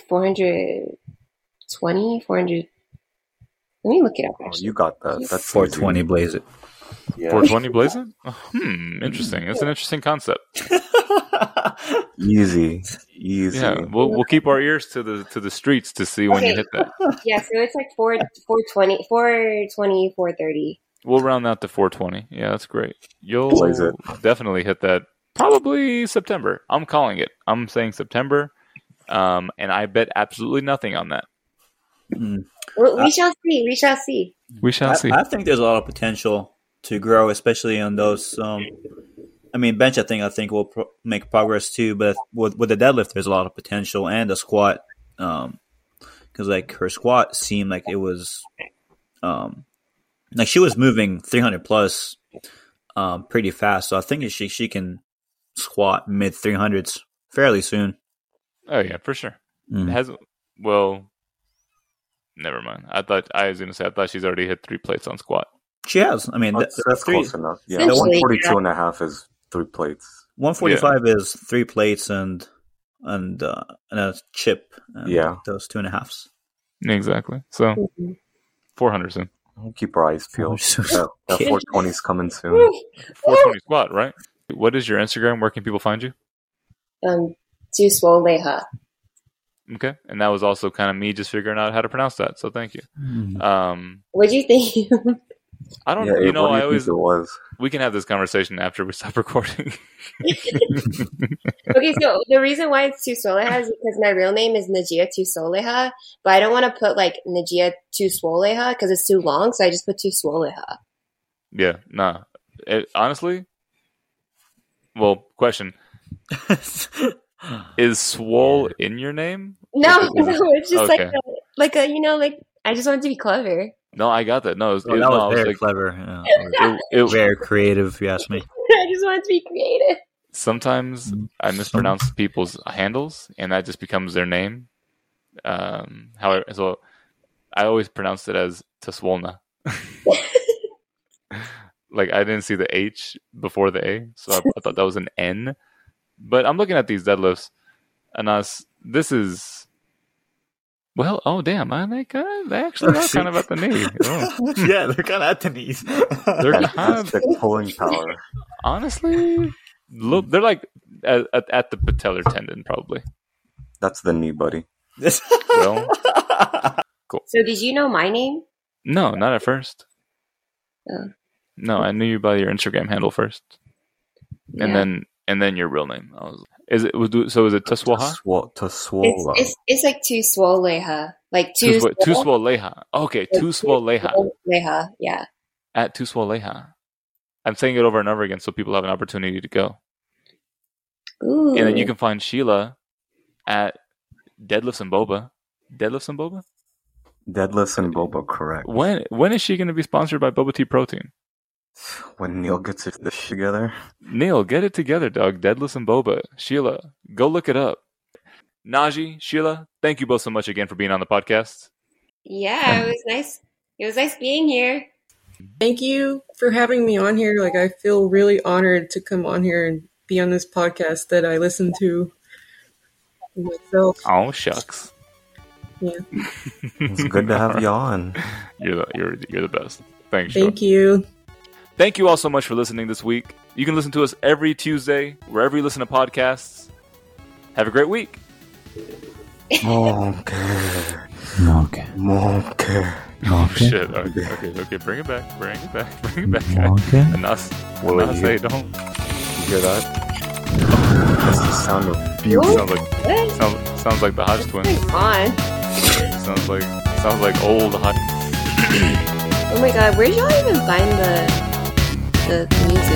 420, 400. Let me look it up. Oh, you got that. That's Four twenty, easy. blaze it. Yeah. 420 blazing? Hmm. Interesting. It's an interesting concept. Easy. Easy. Yeah. We'll we'll keep our ears to the to the streets to see when you hit that. yeah, so it's like 4, 420, 420, 430. We'll round out to 420. Yeah, that's great. You'll Blaze it. definitely hit that. Probably September. I'm calling it. I'm saying September. Um, and I bet absolutely nothing on that. Mm. We, Uh, we shall see. We shall see. We shall I, see. I think there's a lot of potential to grow, especially on those um, I mean, bench. I think I think will pro- make progress too. But with with the deadlift, there's a lot of potential, and the squat, um, because like her squat seemed like it was, um, like she was moving 300 plus, um, pretty fast. So I think she she can squat mid 300s fairly soon. Oh yeah, for sure. Mm. It has well, never mind. I thought I was gonna say I thought she's already hit three plates on squat. She has. I mean, the, That's, that's three, close enough. Yeah, Essentially, 142 and a half is three plates. 145 is three plates and and uh, and a chip. And Yeah. those two and a halves. Exactly. So Mhm. four hundred soon. We'll keep our eyes peeled. so That, that scared. 420 is coming soon. Four twenty squat, right? What is your Instagram? Where can people find you? Um, too swole leha. Okay, and that was also kind of me just figuring out how to pronounce that. So thank you. Mm. Um, what do you think? I don't, Yeah, you know, I you always it was. we can have this conversation after we stop recording. okay, so the reason why it's too swoleha is because my real name is Najia too Soleha, but I don't want to put like Najia too swoleha because it's too long, so I just put too swoleha. yeah, nah. It, honestly, well, question: Is swole in your name? No, no, it's just like a, like a you know like I just wanted to be clever. No, I got that. No, it was, Oh, it, that no, I was was very like, clever. Yeah. it, it, very creative, if you ask me. I just wanted to be creative. sometimes I mispronounce people's handles, and that just becomes their name. Um, however, so I always pronounced it as Taswolna. like I didn't see the H before the A, so I, I thought that was an N. But I'm looking at these deadlifts, and us. This is well. Oh damn! I they kind of, they actually are kind of at the knee. Oh. yeah, they're kind of at the knees. They're kind of Fantastic pulling power. honestly look. They're like at, at, at the patellar tendon, probably. That's the knee, buddy. Well, So did you know my name? no, not at first. Oh. No, I knew you by your Instagram handle first, and Yeah. then and then your real name. I was, is it was so? Is it Tuswaha? Swole, to It's, it's it's like too swoleha, like too Tuswa- Tuswaleha. Okay, Tuswaleha leha. Yeah. at Tuswaleha. I'm saying it over and over again so people have an opportunity to go, Ooh. and then you can find Sheila at Deadlifts and Boba. Deadlifts and Boba. Deadlifts and Boba, correct. When when is she going to be sponsored by Boba Tea Protein? When Neil gets his this together. Neil, get it together, dog. Deadlifts and Boba. Sheila, go look it up. Najee, Sheila, thank you both so much again for being on the podcast. Yeah, it was nice. It was nice being here. Thank you for having me on here. Like I feel really honored to come on here and be on this podcast that I listen to myself. Oh shucks, Yeah. It's good to have you on. you're the, you're you're the best. Thanks. Thank Sheila. you. Thank you all so much for listening this week. You can listen to us every Tuesday wherever you listen to podcasts. Have a great week. Okay. Okay. Okay. Oh shit. Okay, okay, okay. Bring it back. Bring it back. Bring it back. Okay. And us, Well, and you- say don't. You hear that? That's the sound of Ooh, Sounds like what? sounds, sounds like the Hodge twins. What's on? Sounds like sounds like old Hodge. Oh my god, where'd y'all even find the the music?